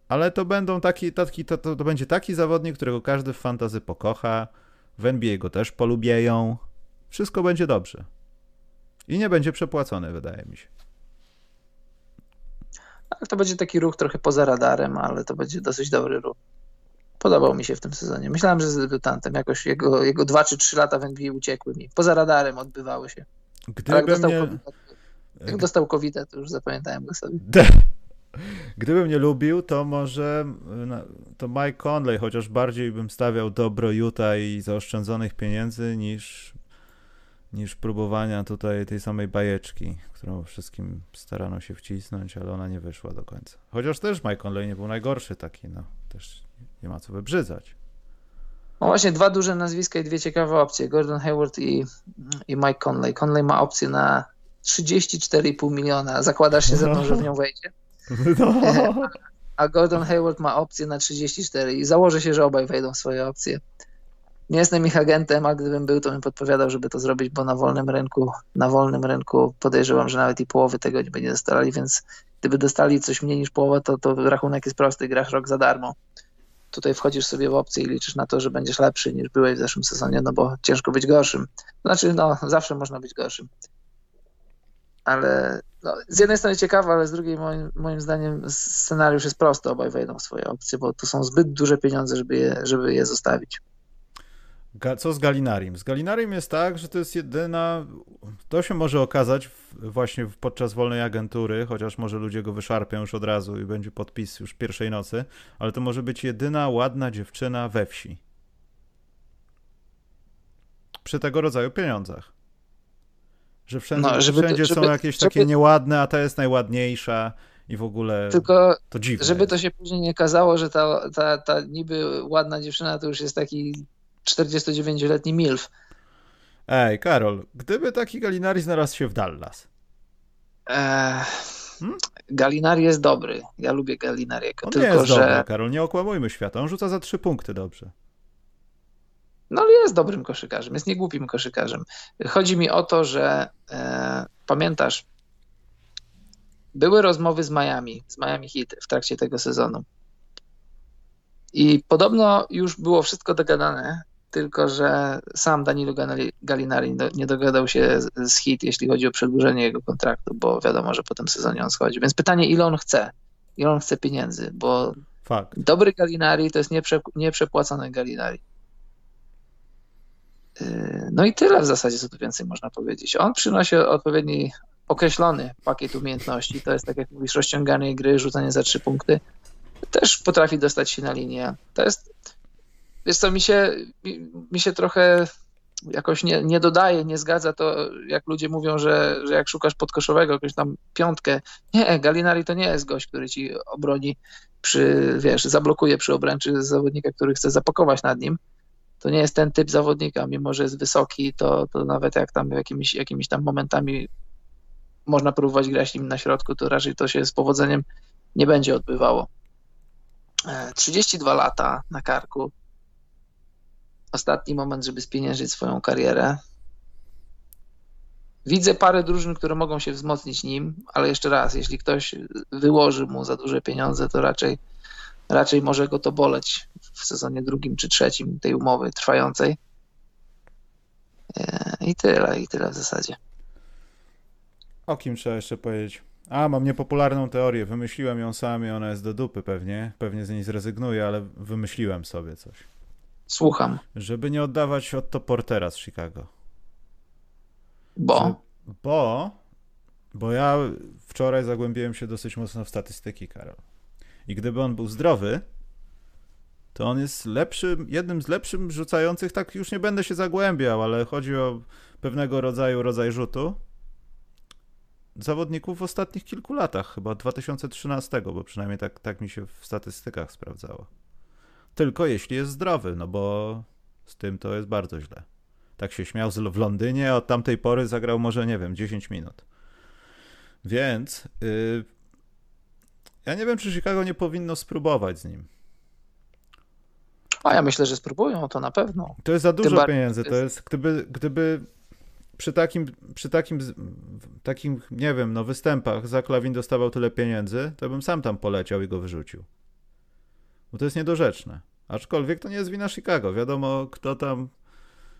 Ale to będą taki, taki to, to, to będzie taki zawodnik, którego każdy w fantazy pokocha, w NBA go też polubieją. Wszystko będzie dobrze. I nie będzie przepłacony, wydaje mi się. Tak, to będzie taki ruch trochę poza radarem, ale to będzie dosyć dobry ruch. Podobał mi się w tym sezonie. Myślałem, że z debiutantem jakoś jego, jego 2 czy 3 lata w NBA uciekły mi. Poza radarem odbywały się. Gdyby jak dostał, mnie... COVID, jak dostał COVID, to już zapamiętałem go sobie. Gdybym mnie lubił, to może to Mike Conley, chociaż bardziej bym stawiał dobro Utah i zaoszczędzonych pieniędzy niż, niż próbowania tutaj tej samej bajeczki, którą wszystkim starano się wcisnąć, ale ona nie wyszła do końca. Chociaż też Mike Conley nie był najgorszy taki, no też nie ma co wybrzydzać. No właśnie dwa duże nazwiska i dwie ciekawe opcje. Gordon Hayward i, i Mike Conley. Conley ma opcję na 34,5 miliona. Zakładasz się ze mną, że w nią wejdzie? <laughs> No. A Gordon Hayward ma opcję na 34 i założę się, że obaj wejdą w swoje opcje. Nie jestem ich agentem, a gdybym był, to bym podpowiadał, żeby to zrobić, bo na wolnym rynku, na wolnym rynku podejrzewam, że nawet i połowy tego nie będzie dostali, więc gdyby dostali coś mniej niż połowę, to, to rachunek jest prosty, grasz rok za darmo. Tutaj wchodzisz sobie w opcję i liczysz na to, że będziesz lepszy niż byłeś w zeszłym sezonie, no bo ciężko być gorszym. Znaczy, no, zawsze można być gorszym ale no, z jednej strony ciekawe, ale z drugiej moim, moim zdaniem scenariusz jest prosty, obaj wejdą w swoje opcje, bo to są zbyt duże pieniądze, żeby je, żeby je zostawić. Co z Galinarim? Z Galinarim jest tak, że to jest jedyna, to się może okazać właśnie podczas wolnej agentury, chociaż może ludzie go wyszarpią już od razu i będzie podpis już pierwszej nocy, ale to może być jedyna ładna dziewczyna we wsi. Przy tego rodzaju pieniądzach. Że wszędzie, no, żeby, wszędzie żeby, są jakieś żeby, takie nieładne, a ta jest najładniejsza i w ogóle tylko, to dziwne. Żeby jest. to się później nie kazało, że ta, ta, ta niby ładna dziewczyna to już jest taki 49-letni milf. Ej, Karol, gdyby taki Galinari znalazł się w Dallas? Eee, hmm? Galinari jest dobry. Ja lubię Galinariego. On tylko, nie jest że... dobry, Karol, nie okłamujmy świata. On rzuca za trzy punkty dobrze. No ale jest dobrym koszykarzem, jest niegłupim koszykarzem. Chodzi mi o to, że e, pamiętasz, były rozmowy z Miami, z Miami Heat w trakcie tego sezonu. I podobno już było wszystko dogadane, tylko że sam Danilo Gallinari nie dogadał się z Heat, jeśli chodzi o przedłużenie jego kontraktu, bo wiadomo, że po tym sezonie on schodzi. Więc pytanie, ile on chce? Ile on chce pieniędzy? Bo Fakt. dobry Gallinari to jest nieprze, nieprzepłacony Gallinari. Yy, no i tyle w zasadzie, co tu więcej można powiedzieć. On przynosi odpowiedni, określony pakiet umiejętności. To jest, tak jak mówisz, rozciąganie gry, rzucanie za trzy punkty. Też potrafi dostać się na linię. To jest, wiesz co, mi się, mi, mi się trochę jakoś nie, nie dodaje, nie zgadza to, jak ludzie mówią, że, że jak szukasz podkoszowego, jakąś tam piątkę. Nie, Galinari to nie jest gość, który ci obroni przy, wiesz, zablokuje przy obręczy zawodnika, który chce zapakować nad nim to nie jest ten typ zawodnika, mimo że jest wysoki, to, to nawet jak tam jakimiś, jakimiś tam momentami można próbować grać nim na środku, to raczej to się z powodzeniem nie będzie odbywało. 32 e, lata na karku. Ostatni moment, żeby spieniężyć swoją karierę. Widzę parę drużyn, które mogą się wzmocnić nim, ale jeszcze raz, jeśli ktoś wyłoży mu za duże pieniądze, to raczej raczej może go to boleć w sezonie drugim czy trzecim tej umowy trwającej. I tyle, i tyle w zasadzie. O kim trzeba jeszcze powiedzieć? A, mam niepopularną teorię, wymyśliłem ją sam i ona jest do dupy pewnie. Pewnie z niej zrezygnuję, ale wymyśliłem sobie coś. Słucham. Żeby nie oddawać Otto Portera z Chicago. Bo? Bo, bo ja wczoraj zagłębiłem się dosyć mocno w statystyki, Karol. I gdyby on był zdrowy, to on jest lepszym, jednym z lepszych rzucających, tak już nie będę się zagłębiał, ale chodzi o pewnego rodzaju rodzaj rzutu zawodników w ostatnich kilku latach, chyba od 2013, bo przynajmniej tak, tak mi się w statystykach sprawdzało. Tylko jeśli jest zdrowy, no bo z tym to jest bardzo źle. Tak się śmiał w Londynie, od tamtej pory zagrał może, nie wiem, 10 minut. Więc yy, ja nie wiem, czy Chicago nie powinno spróbować z nim. A ja myślę, że spróbują, to na pewno. To jest za dużo pieniędzy. To jest, gdyby, gdyby przy takim, przy takim, takim, nie wiem, no występach za Klawin dostawał tyle pieniędzy, to bym sam tam poleciał i go wyrzucił. Bo to jest niedorzeczne. Aczkolwiek to nie jest wina Chicago. Wiadomo, kto tam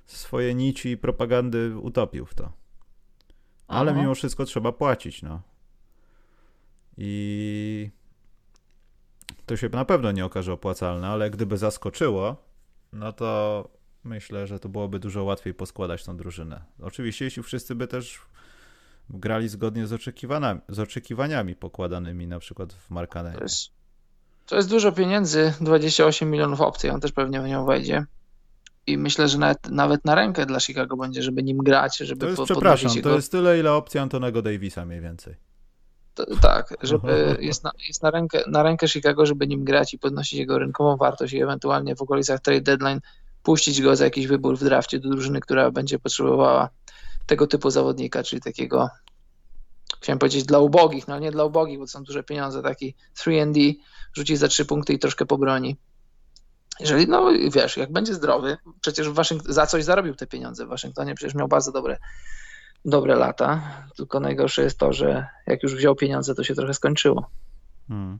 swoje nici i propagandy utopił w to. Ale Aha. mimo wszystko trzeba płacić, no. I to się na pewno nie okaże opłacalne, ale gdyby zaskoczyło, no to myślę, że to byłoby dużo łatwiej poskładać tą drużynę. Oczywiście, jeśli wszyscy by też grali zgodnie z, oczekiwaniami, z oczekiwaniami pokładanymi na przykład w Markanej. To jest, to jest dużo pieniędzy, 28 milionów opcji, on też pewnie w nią wejdzie. I myślę, że nawet, nawet na rękę dla Chicago będzie, żeby nim grać, żeby to jest, po, Przepraszam, to jest tyle, ile opcja Antonego Davisa mniej więcej. Tak, żeby jest, na, jest na, rękę, na rękę Chicago, żeby nim grać i podnosić jego rynkową wartość i ewentualnie w okolicach trade deadline puścić go za jakiś wybór w drafcie do drużyny, która będzie potrzebowała tego typu zawodnika, czyli takiego, chciałem powiedzieć dla ubogich, no nie dla ubogich, bo to są duże pieniądze, taki 3D, rzuci za trzy punkty i troszkę pobroni. Jeżeli, no wiesz, jak będzie zdrowy, przecież Waszyngton, za coś zarobił te pieniądze w Waszyngtonie, przecież miał bardzo dobre, dobre lata, tylko najgorsze jest to, że jak już wziął pieniądze, to się trochę skończyło. Hmm.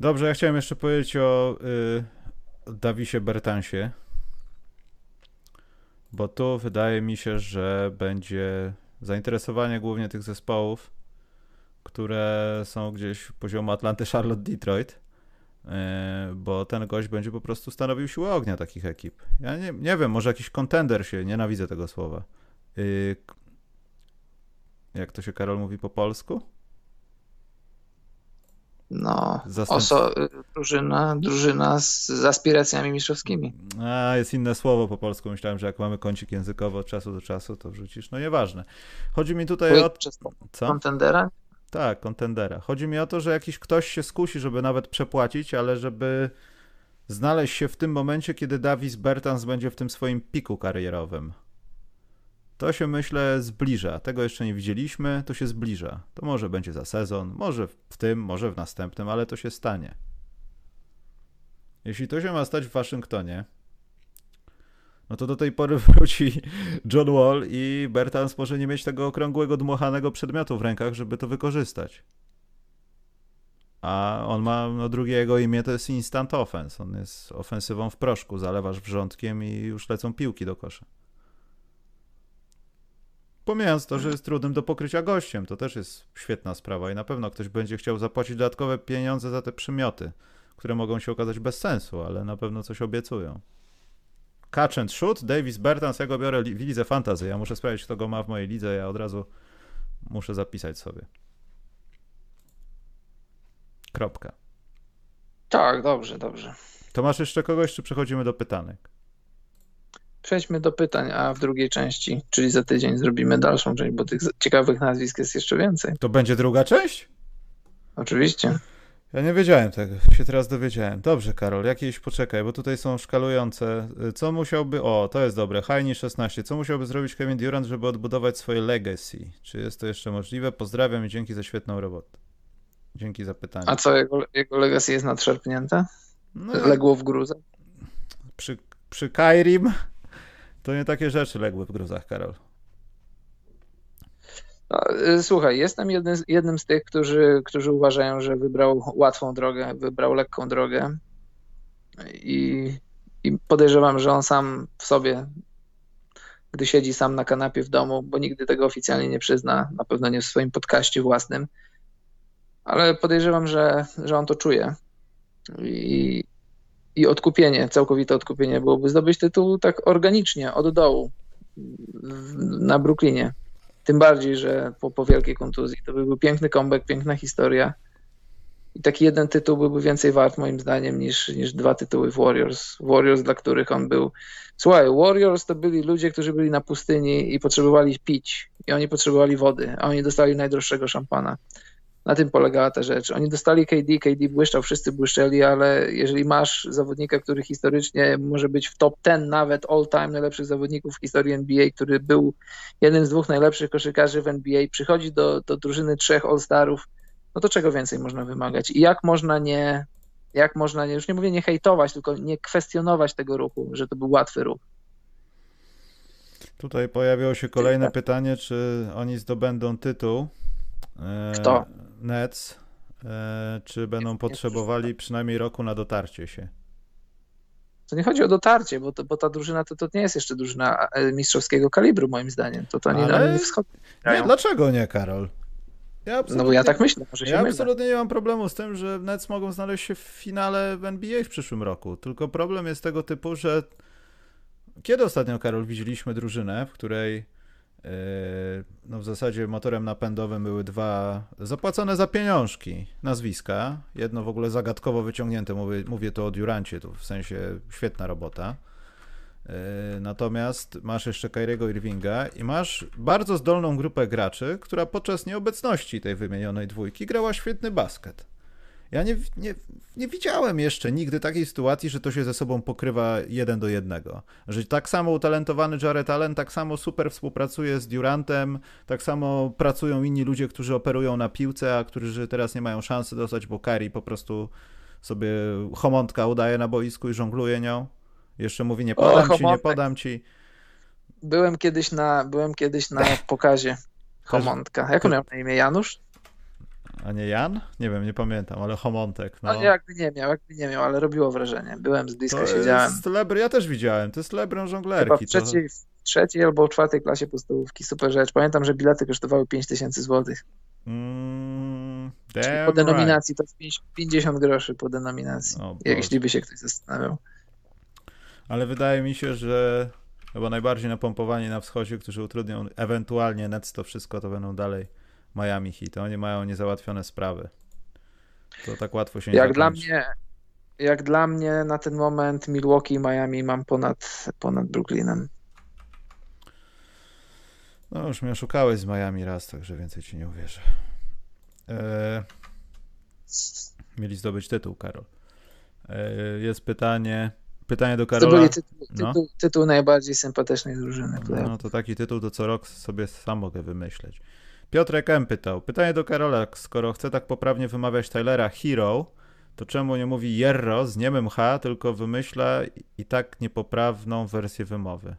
Dobrze, ja chciałem jeszcze powiedzieć o y, Dawisie Bertansie, bo tu wydaje mi się, że będzie zainteresowanie głównie tych zespołów, które są gdzieś poziomu Atlanty, Charlotte, Detroit, e, bo ten gość będzie po prostu stanowił siłę ognia takich ekip. Ja nie, nie wiem, może jakiś kontender się, nienawidzę tego słowa. Y, jak to się Karol mówi po polsku? No, oso, drużyna, drużyna z, z aspiracjami mistrzowskimi. A, jest inne słowo po polsku. Myślałem, że jak mamy kącik językowy od czasu do czasu, to wrzucisz. No nieważne. Chodzi mi tutaj o... Co? Kontendera? Tak, kontendera. Chodzi mi o to, że jakiś ktoś się skusi, żeby nawet przepłacić, ale żeby znaleźć się w tym momencie, kiedy Davis Bertans będzie w tym swoim piku karierowym. To się myślę zbliża. Tego jeszcze nie widzieliśmy, to się zbliża. To może będzie za sezon, może w tym, może w następnym, ale to się stanie. Jeśli to się ma stać w Waszyngtonie, no to do tej pory <laughs> wróci John Wall i Bertans może nie mieć tego okrągłego, dmuchanego przedmiotu w rękach, żeby to wykorzystać. A on ma, no drugie jego imię to jest instant offense. On jest ofensywą w proszku, zalewasz wrzątkiem i już lecą piłki do kosza. Pomijając to, że jest trudnym do pokrycia gościem, to też jest świetna sprawa i na pewno ktoś będzie chciał zapłacić dodatkowe pieniądze za te przymioty, które mogą się okazać bez sensu, ale na pewno coś obiecują. Catch and shoot, Davis Bertans, ja go biorę w lidze fantasy. Ja muszę sprawdzić, kto go ma w mojej lidze, ja od razu muszę zapisać sobie. Kropka. Tak, dobrze, dobrze. To masz jeszcze kogoś, czy przechodzimy do pytanek? Przejdźmy do pytań, a w drugiej części, czyli za tydzień, zrobimy dalszą część, bo tych ciekawych nazwisk jest jeszcze więcej. To będzie druga część? Oczywiście. Ja nie wiedziałem tego, się teraz dowiedziałem. Dobrze, Karol, jakieś poczekaj, bo tutaj są szkalujące. Co musiałby. O, to jest dobre. Heini 16. Co musiałby zrobić Kevin Durant, żeby odbudować swoje legacy? Czy jest to jeszcze możliwe? Pozdrawiam i dzięki za świetną robotę. Dzięki za pytanie. A co, jego, jego legacy jest nadszerpnięte? No, Legło w gruzę? Przy, przy Kairim to nie takie rzeczy legły w gruzach, Karol. No, y, słuchaj, jestem jednym, jednym z tych, którzy, którzy uważają, że wybrał łatwą drogę, wybrał lekką drogę i, i podejrzewam, że on sam w sobie gdy siedzi sam na kanapie w domu, bo nigdy tego oficjalnie nie przyzna, na pewno nie w swoim podcaście własnym, ale podejrzewam, że, że on to czuje. I, I odkupienie, całkowite odkupienie byłoby zdobyć tytuł tak organicznie, od dołu, na Brooklynie. Tym bardziej, że po, po wielkiej kontuzji to by był piękny comeback, piękna historia. I taki jeden tytuł byłby więcej wart moim zdaniem niż, niż dwa tytuły w Warriors. Warriors, dla których on był. Słuchaj, Warriors to byli ludzie, którzy byli na pustyni i potrzebowali pić. I oni potrzebowali wody, a oni dostali najdroższego szampana. Na tym polegała ta rzecz. Oni dostali KD, KD błyszczał, wszyscy błyszczeli, ale jeżeli masz zawodnika, który historycznie może być w top 10 nawet all-time najlepszych zawodników w historii NBA, który był jednym z dwóch najlepszych koszykarzy w NBA, przychodzi do, do drużyny trzech all-starów, no to czego więcej można wymagać? I jak można nie, jak można nie, już nie mówię nie hejtować, tylko nie kwestionować tego ruchu, że to był łatwy ruch. Tutaj pojawiło się kolejne pytanie, czy oni zdobędą tytuł. E, Kto? Nets. E, czy będą potrzebowali przynajmniej roku na dotarcie się? To nie chodzi o dotarcie, bo, to, bo ta drużyna to, to nie jest jeszcze drużyna e, mistrzowskiego kalibru, moim zdaniem. To, to nie, Ale... nie dlaczego nie, Karol? Ja no bo ja tak myślę. Może się ja absolutnie nie mam problemu z tym, że Nets mogą znaleźć się w finale w NBA w przyszłym roku. Tylko problem jest tego typu, że kiedy ostatnio, Karol, widzieliśmy drużynę, w której no w zasadzie motorem napędowym były dwa zapłacone za pieniążki nazwiska. Jedno w ogóle zagadkowo wyciągnięte, mówię, mówię to o Durancie, to w sensie świetna robota. E, natomiast masz jeszcze Kyriego Irvinga i masz bardzo zdolną grupę graczy, która podczas nieobecności tej wymienionej dwójki grała świetny basket. Ja nie, nie, nie widziałem jeszcze nigdy takiej sytuacji, że to się ze sobą pokrywa jeden do jednego. Że tak samo utalentowany Jared Allen tak samo super współpracuje z Durantem, tak samo pracują inni ludzie, którzy operują na piłce, a którzy teraz nie mają szansy dostać, bo Kari po prostu sobie homontka udaje na boisku i żongluje nią. Jeszcze mówi, nie podam o, ci, nie podam ci. Byłem kiedyś na, byłem kiedyś na <laughs> pokazie Homontka. Jak on miał na imię? Janusz? A nie Jan? Nie wiem, nie pamiętam, ale Homontek. No. no jakby nie miał, jakby nie miał, ale robiło wrażenie. Byłem z bliska, to siedziałem. Jest lebr, ja też widziałem, to jest lebrą żonglerki. Chyba w trzeciej, to... w trzeciej albo czwartej klasie podstawówki, super rzecz. Pamiętam, że bilety kosztowały 5000 zł. Mm, po denominacji right. to 50 groszy po denominacji, oh, jeśli by się ktoś zastanawiał ale wydaje mi się, że chyba najbardziej napompowani na wschodzie, którzy utrudnią ewentualnie Nets to wszystko, to będą dalej Miami Heat. Oni mają niezałatwione sprawy. To tak łatwo się nie Jak dla mnie jak dla mnie na ten moment Milwaukee i Miami mam ponad, ponad Brooklynem. No już mnie oszukałeś z Miami raz, także więcej ci nie uwierzę. Eee, mieli zdobyć tytuł, Karol. Eee, jest pytanie, Pytanie do Karola. Był tytuł, no. tytuł, tytuł najbardziej sympatycznej drużyny. No to taki tytuł to co rok sobie sam mogę wymyśleć. Piotrek M. pytał. Pytanie do Karola. Skoro chce tak poprawnie wymawiać Tylera Hero, to czemu nie mówi Jerro z niemym H, tylko wymyśla i tak niepoprawną wersję wymowy?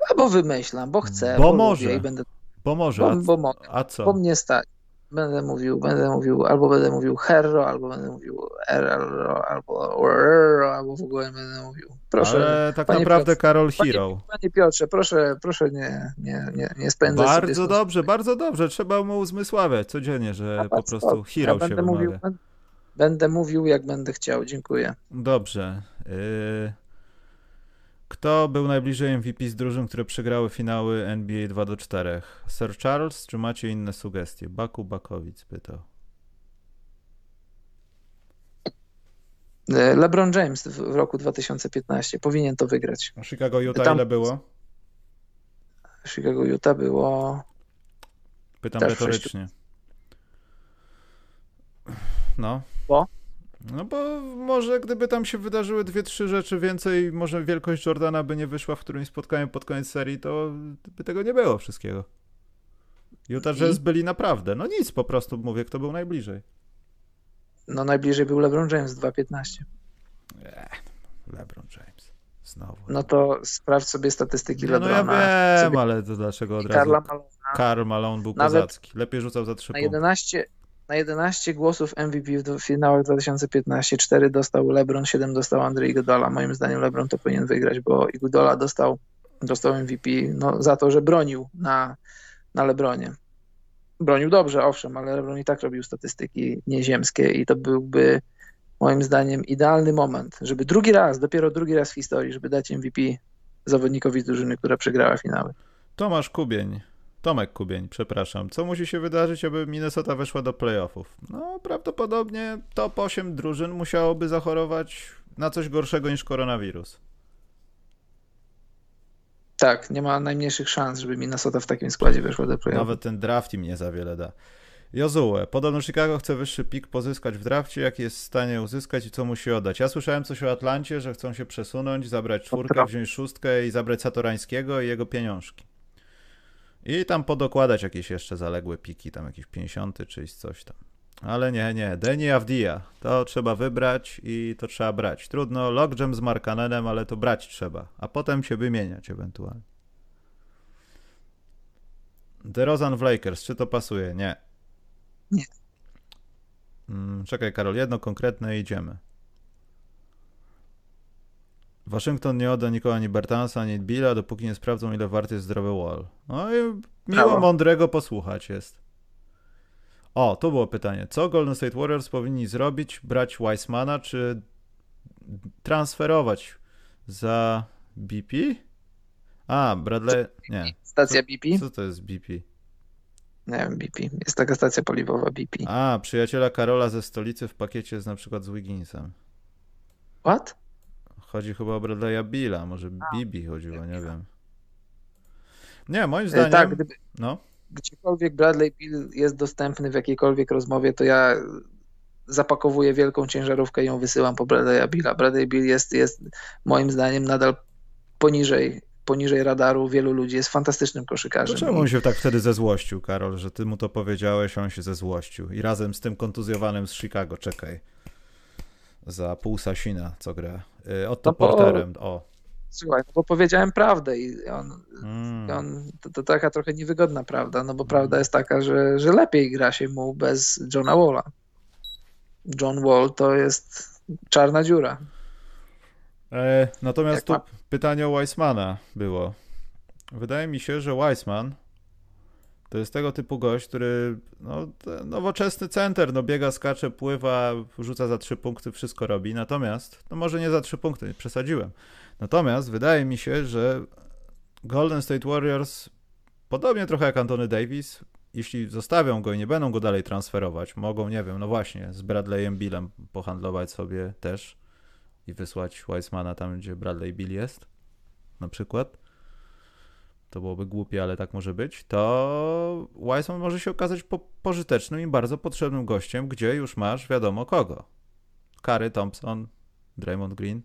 No bo wymyślam, bo chcę. Bo, bo może. I będę... Bo może. Bo, bo, a co? Bo mnie stać będę mówił, będę mówił, albo będę mówił herro, albo będę mówił erro, albo erro, albo w ogóle będę mówił. Proszę. Ale tak naprawdę Karol Hero. Panie, panie, Piotrze, proszę, proszę nie, nie, nie, nie spędzać Bardzo dobrze, bardzo dobrze. Trzeba mu uzmysławiać codziennie, że po prostu Hero ja się będę mówił, Będę mówił, jak będę chciał. Dziękuję. Dobrze. Y kto był najbliżej MVP z drużyn, które przegrały finały NBA 2 do 4? Sir Charles, czy macie inne sugestie? Baku Bakowic pytał. LeBron James w roku 2015 powinien to wygrać. A Chicago Utah Tam... ile było? Chicago Utah było. Pytam retorycznie. No. Bo? No bo może gdyby tam się wydarzyły dwie, trzy rzeczy więcej, może wielkość Jordana by nie wyszła w którymś spotkaniu pod koniec serii, to by tego nie było wszystkiego. Utah Jazz byli naprawdę. No nic, po prostu mówię, kto był najbliżej. No najbliżej był LeBron James 2.15. LeBron James. Znowu. No to sprawdź sobie statystyki no, LeBrona. No ja wiem, ale to dlaczego od razu Karl Malone był Nawet kozacki. Lepiej rzucał za trzy na 11, na 11 głosów MVP w finałach 2015 4 dostał LeBron, 7 dostał Andrzej Iguodala. Moim zdaniem LeBron to powinien wygrać, bo Iguodala dostał Dostał MVP no, za to, że bronił na, na Lebronie. Bronił dobrze, owszem, ale Lebron i tak robił statystyki nieziemskie i to byłby moim zdaniem idealny moment, żeby drugi raz, dopiero drugi raz w historii, żeby dać MVP zawodnikowi z drużyny, która przegrała finały. Tomasz Kubień, Tomek Kubień, przepraszam. Co musi się wydarzyć, aby Minnesota weszła do playoffów? No, prawdopodobnie top 8 drużyn musiałoby zachorować na coś gorszego niż koronawirus. Tak, nie ma najmniejszych szans, żeby Minnesota w takim składzie weszła do playoffów. Nawet ten draft im nie za wiele da. Jozue, podobno Chicago chce wyższy pik pozyskać w drafcie, jaki jest w stanie uzyskać i co musi oddać. Ja słyszałem coś o Atlancie, że chcą się przesunąć, zabrać czwórkę, wziąć szóstkę i zabrać Satorańskiego i jego pieniążki. I tam podokładać jakieś jeszcze zaległe piki, tam jakieś 50 czy coś tam. Ale nie, nie, Deni Avdia, to trzeba wybrać i to trzeba brać. Trudno, Lockjam z Markanenem, ale to brać trzeba, a potem się wymieniać ewentualnie. DeRozan w Lakers, czy to pasuje? Nie. Nie. Hmm, czekaj, Karol, jedno konkretne idziemy. Waszyngton nie odda nikogo ani Bertansa, ani Billa, dopóki nie sprawdzą, ile wart jest zdrowy wall. No i miło Brawo. mądrego posłuchać jest. O, to było pytanie. Co Golden State Warriors powinni zrobić? Brać Weissmana, czy transferować za BP? A, Bradley... Nie. Stacja BP? Co to jest BP? Nie wiem, BP. Jest taka stacja paliwowa BP. A, przyjaciela Karola ze stolicy w pakiecie z na przykład z Wigginsem. What? Chodzi chyba o Bradley'a Billa, może Bibi chodziło, nie wiem. Nie, moim e, zdaniem... Tak, gdyby, no. Gdziekolwiek Bradley Bill jest dostępny w jakiejkolwiek rozmowie, to ja zapakowuję wielką ciężarówkę i ją wysyłam po Bradley'a Billa. Bradley Bill jest, jest moim zdaniem nadal poniżej poniżej radaru wielu ludzi, jest fantastycznym koszykarzem. To czemu on się tak wtedy zezłościł, Karol, że ty mu to powiedziałeś, on się zezłościł i razem z tym kontuzjowanym z Chicago, czekaj, za pół Sasina, co gra, y, Otto no Porterem, o. Słuchaj, no bo powiedziałem prawdę i on, mm. on to, to, taka trochę niewygodna prawda, no bo mm. prawda jest taka, że, że lepiej gra się mu bez Johna Walla. John Wall to jest czarna dziura. E, natomiast tu pytanie o Weissmana było. Wydaje mi się, że Weissman to jest tego typu gość, który no, nowoczesny center, no biega, skacze, pływa, rzuca za trzy punkty, wszystko robi. Natomiast, no może nie za trzy punkty, przesadziłem. Natomiast wydaje mi się, że Golden State Warriors, podobnie trochę jak Antony Davis, jeśli zostawią go i nie będą go dalej transferować, mogą, nie wiem, no właśnie, z Bradleyem Billem pohandlować sobie też i wysłać Weissmana tam, gdzie Bradley Bill jest, na przykład, to byłoby głupie, ale tak może być, to Weissman może się okazać po pożytecznym i bardzo potrzebnym gościem, gdzie już masz wiadomo kogo. Kary Thompson, Draymond Green.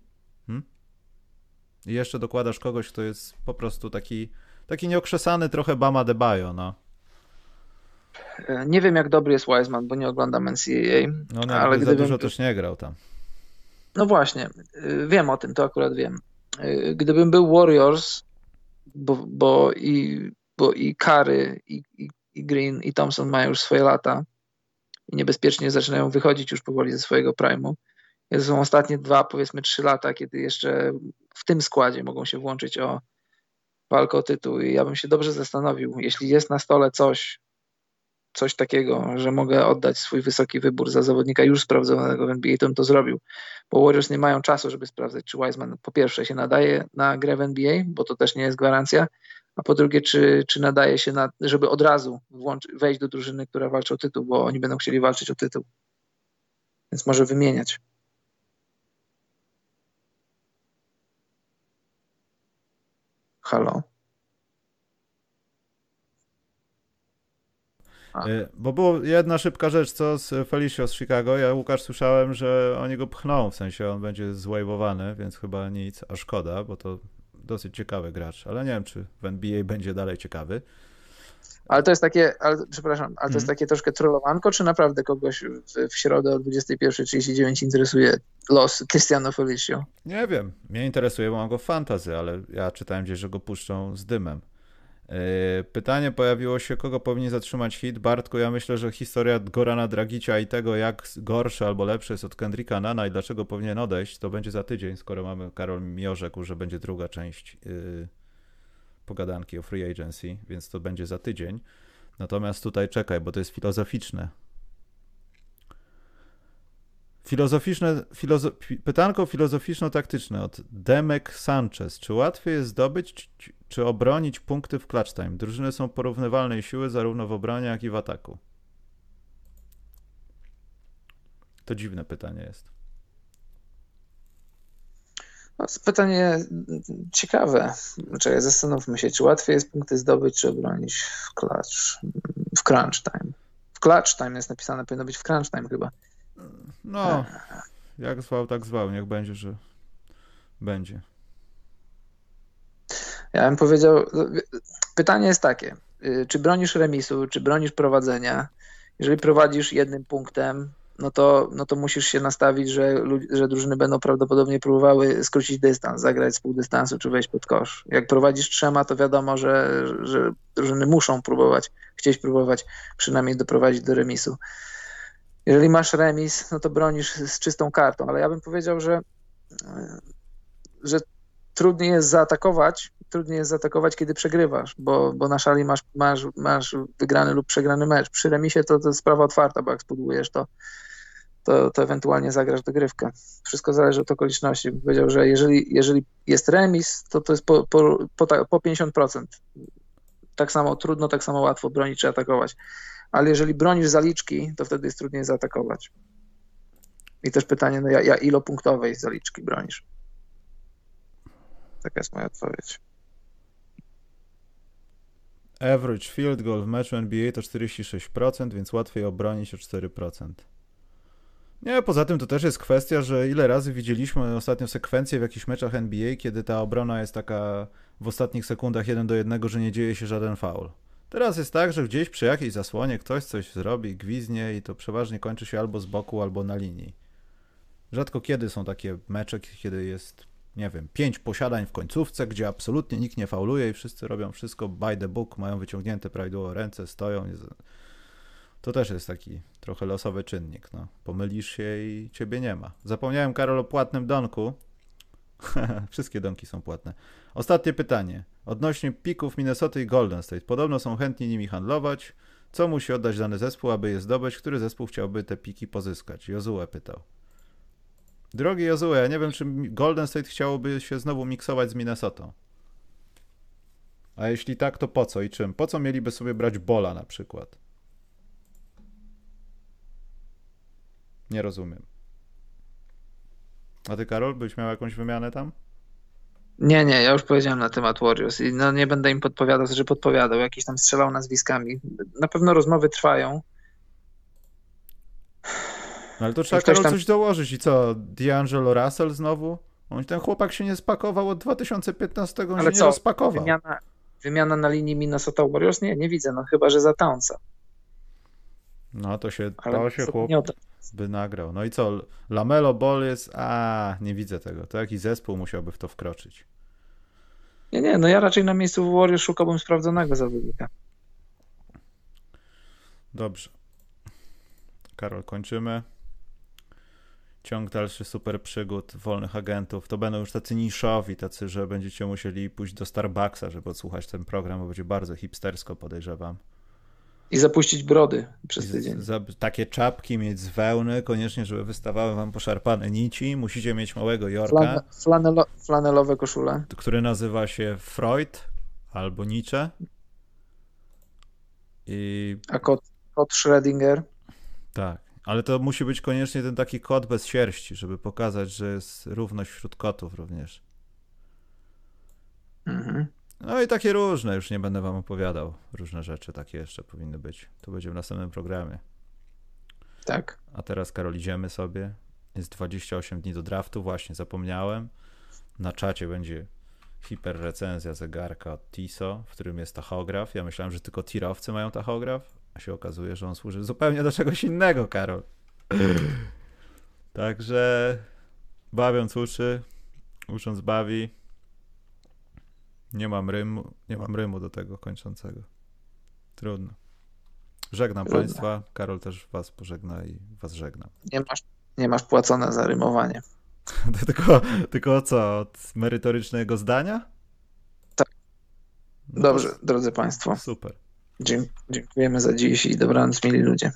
I jeszcze dokładasz kogoś, kto jest po prostu taki, taki nieokrzesany trochę Bama de Bayo, no. Nie wiem, jak dobry jest Wiseman, bo nie oglądam NCAA. No, ale za dużo też nie grał tam. No właśnie, y, wiem o tym, to akurat wiem. Y, gdybym był Warriors, bo, bo, i, bo i Kary, i, i, i Green, i Thompson mają już swoje lata i niebezpiecznie zaczynają wychodzić już powoli ze swojego prime'u. To są ostatnie dwa, powiedzmy trzy lata, kiedy jeszcze w tym składzie mogą się włączyć o walkę o tytuł i ja bym się dobrze zastanowił, jeśli jest na stole coś, coś takiego, że mogę oddać swój wysoki wybór za zawodnika już sprawdzonego w NBA, to bym to zrobił. Bo Warriors nie mają czasu, żeby sprawdzać, czy Wiseman po pierwsze się nadaje na grę w NBA, bo to też nie jest gwarancja, a po drugie, czy, czy nadaje się, na, żeby od razu włączy, wejść do drużyny, która walczy o tytuł, bo oni będą chcieli walczyć o tytuł. Więc może wymieniać. Halo? Y, bo była jedna szybka rzecz, co z Felicio z Chicago. Ja, Łukasz, słyszałem, że oni go pchną, w sensie on będzie zwajwowany, więc chyba nic, a szkoda, bo to dosyć ciekawy gracz, ale nie wiem, czy w NBA będzie dalej ciekawy. Ale to jest takie, ale, przepraszam, ale to jest mhm. takie troszkę trollowanko, czy naprawdę kogoś w, w środę o 21.39 interesuje los Cristiano Felicio? Nie wiem, mnie interesuje, bo mam go w fantazy, ale ja czytałem gdzieś, że go puszczą z dymem. Yy, pytanie pojawiło się, kogo powinien zatrzymać hit. Bartku, ja myślę, że historia Gorana Dragicia i tego, jak gorszy albo lepszy jest od Kendricka Nana i dlaczego powinien odejść, to będzie za tydzień, skoro mamy, Karol mi orzekł, że będzie druga część yy, pogadanki o free agency, więc to będzie za tydzień. Natomiast tutaj czekaj, bo to jest filozoficzne. Filozoficzne, filozo pytanko filozoficzno-taktyczne od Demek Sanchez. Czy łatwiej jest zdobyć czy, obronić punkty w clutch time? Drużyny są porównywalnej siły zarówno w obronie, jak i w ataku. To dziwne pytanie jest. No, pytanie ciekawe. Czekaj, zastanówmy się, czy łatwiej jest punkty zdobyć, czy obronić w clutch, w crunch time. W clutch time jest napisane, powinno być w crunch time chyba. No, jak zwał, tak zwał. Niech będzie, że będzie. Ja bym powiedział, pytanie jest takie, y, czy bronisz remisu, czy bronisz prowadzenia? Jeżeli prowadzisz jednym punktem, no to, no to musisz się nastawić, że, że drużyny będą prawdopodobnie próbowały skrócić dystans, zagrać z pół dystansu czy wejść pod kosz. Jak prowadzisz trzema, to wiadomo, że, że drużyny muszą próbować, chcieć próbować przynajmniej doprowadzić do remisu. Jeżeli masz remis, no to bronisz z czystą kartą, ale ja bym powiedział, że, że trudniej jest zaatakować, trudniej jest zaatakować, kiedy przegrywasz, bo, bo na szali masz, masz, masz wygrany lub przegrany mecz. Przy remisie to, to jest sprawa otwarta, bo jak spudujesz, to, to, to ewentualnie zagrasz dogrywkę. Wszystko zależy od okoliczności. Powiedział, że jeżeli, jeżeli jest remis, to to jest po, po, po, po 50%. Tak samo trudno, tak samo łatwo bronić czy atakować. Ale jeżeli bronisz zaliczki, to wtedy jest trudniej zaatakować. I też pytanie, no ja, ja ilopunktowej zaliczki bronisz? Taka jest moja odpowiedź. Average field goal w meczu NBA to 46%, więc łatwiej obronić o 4%. Nie, poza tym to też jest kwestia, że ile razy widzieliśmy ostatnio sekwencję w jakichś meczach NBA, kiedy ta obrona jest taka w ostatnich sekundach jeden do jednego, że nie dzieje się żaden foul. Teraz jest tak, że gdzieś przy jakiejś zasłonie ktoś coś zrobi, gwiznie i to przeważnie kończy się albo z boku, albo na linii. Rzadko kiedy są takie mecze, kiedy jest, nie wiem, pięć posiadań w końcówce, gdzie absolutnie nikt nie fauluje i wszyscy robią wszystko by the book, mają wyciągnięte prawidłowo ręce, stoją. To też jest taki trochę losowy czynnik. No. Pomylisz się i ciebie nie ma. Zapomniałem, Karol, o płatnym donku. <laughs> Wszystkie donki są płatne. Ostatnie pytanie. Odnośnie pików Minnesota i Golden State. Podobno są chętni nimi handlować. Co musi oddać dany zespół, aby je zdobyć? Który zespół chciałby te piki pozyskać? Jozue pytał. Drogi Jozue, ja nie wiem, czy Golden State chciałoby się znowu miksować z Minnesotą. A jeśli tak, to po co i czym? Po co mieliby sobie brać Bola na przykład? Nie rozumiem. A ty, Karol, byś miał jakąś wymianę tam? Nie, nie, ja już powiedziałem na temat Warriors i no nie będę im podpowiadał, że podpowiadał, jakiś tam strzelał nazwiskami. Na pewno rozmowy trwają. No ale to trzeba, Karol, tam... coś dołożyć i co, D'Angelo Russell znowu? On, ten chłopak się nie spakował od 2015, on ale się co? nie rozpakował. Wymiana, wymiana na linii Minnesota Warriors? Nie, nie widzę, no chyba, że za Townsa. No to się, to się chłop by nagrał. No i co, Lamelo Ball jest, a nie widzę tego. To jaki zespół musiałby w to wkroczyć? Nie, nie, no ja raczej na miejscu Warriors szukałbym sprawdzonego zawodnika. Dobrze. Karol, kończymy. Ciąg dalszy super przygód wolnych agentów. To będą już tacy niszowi, tacy, że będziecie musieli pójść do Starbucksa, żeby odsłuchać ten program, bo będzie bardzo hipstersko, podejrzewam. I zapuścić brody przez tydzień. Za, takie czapki mieć z wełny, koniecznie, żeby wystawały wam poszarpane nici. Musicie mieć małego Jorka. flanelo, flanelowe koszule. Który nazywa się Freud albo Nietzsche. I... A kot, kot Schrödinger. Tak, ale to musi być koniecznie ten taki kot bez sierści, żeby pokazać, że jest równość wśród kotów również. Mhm. No i takie różne, już nie będę wam opowiadał. Różne rzeczy takie jeszcze powinny być. To będzie w następnym programie. Tak. A teraz, Karol, idziemy sobie. Jest 28 dni do draftu, właśnie zapomniałem. Na czacie będzie hiper recenzja zegarka od TISO, w którym jest tachograf. Ja myślałem, że tylko tirowcy mają tachograf, a się okazuje, że on służy zupełnie do czegoś innego, Karol. Także bawiąc uczy, ucząc bawi. Nie mam rymu, nie mam rymu do tego kończącego. Trudno. Żegnam Trudno. Państwa. Karol też Was pożegna i Was żegnam. Nie masz, nie masz płacone za rymowanie. <laughs> tylko, tylko co? Od merytorycznego zdania? Tak. Dobrze, drodzy Państwo. Super. Dziękujemy za dziś i dobranoc, mili ludzie.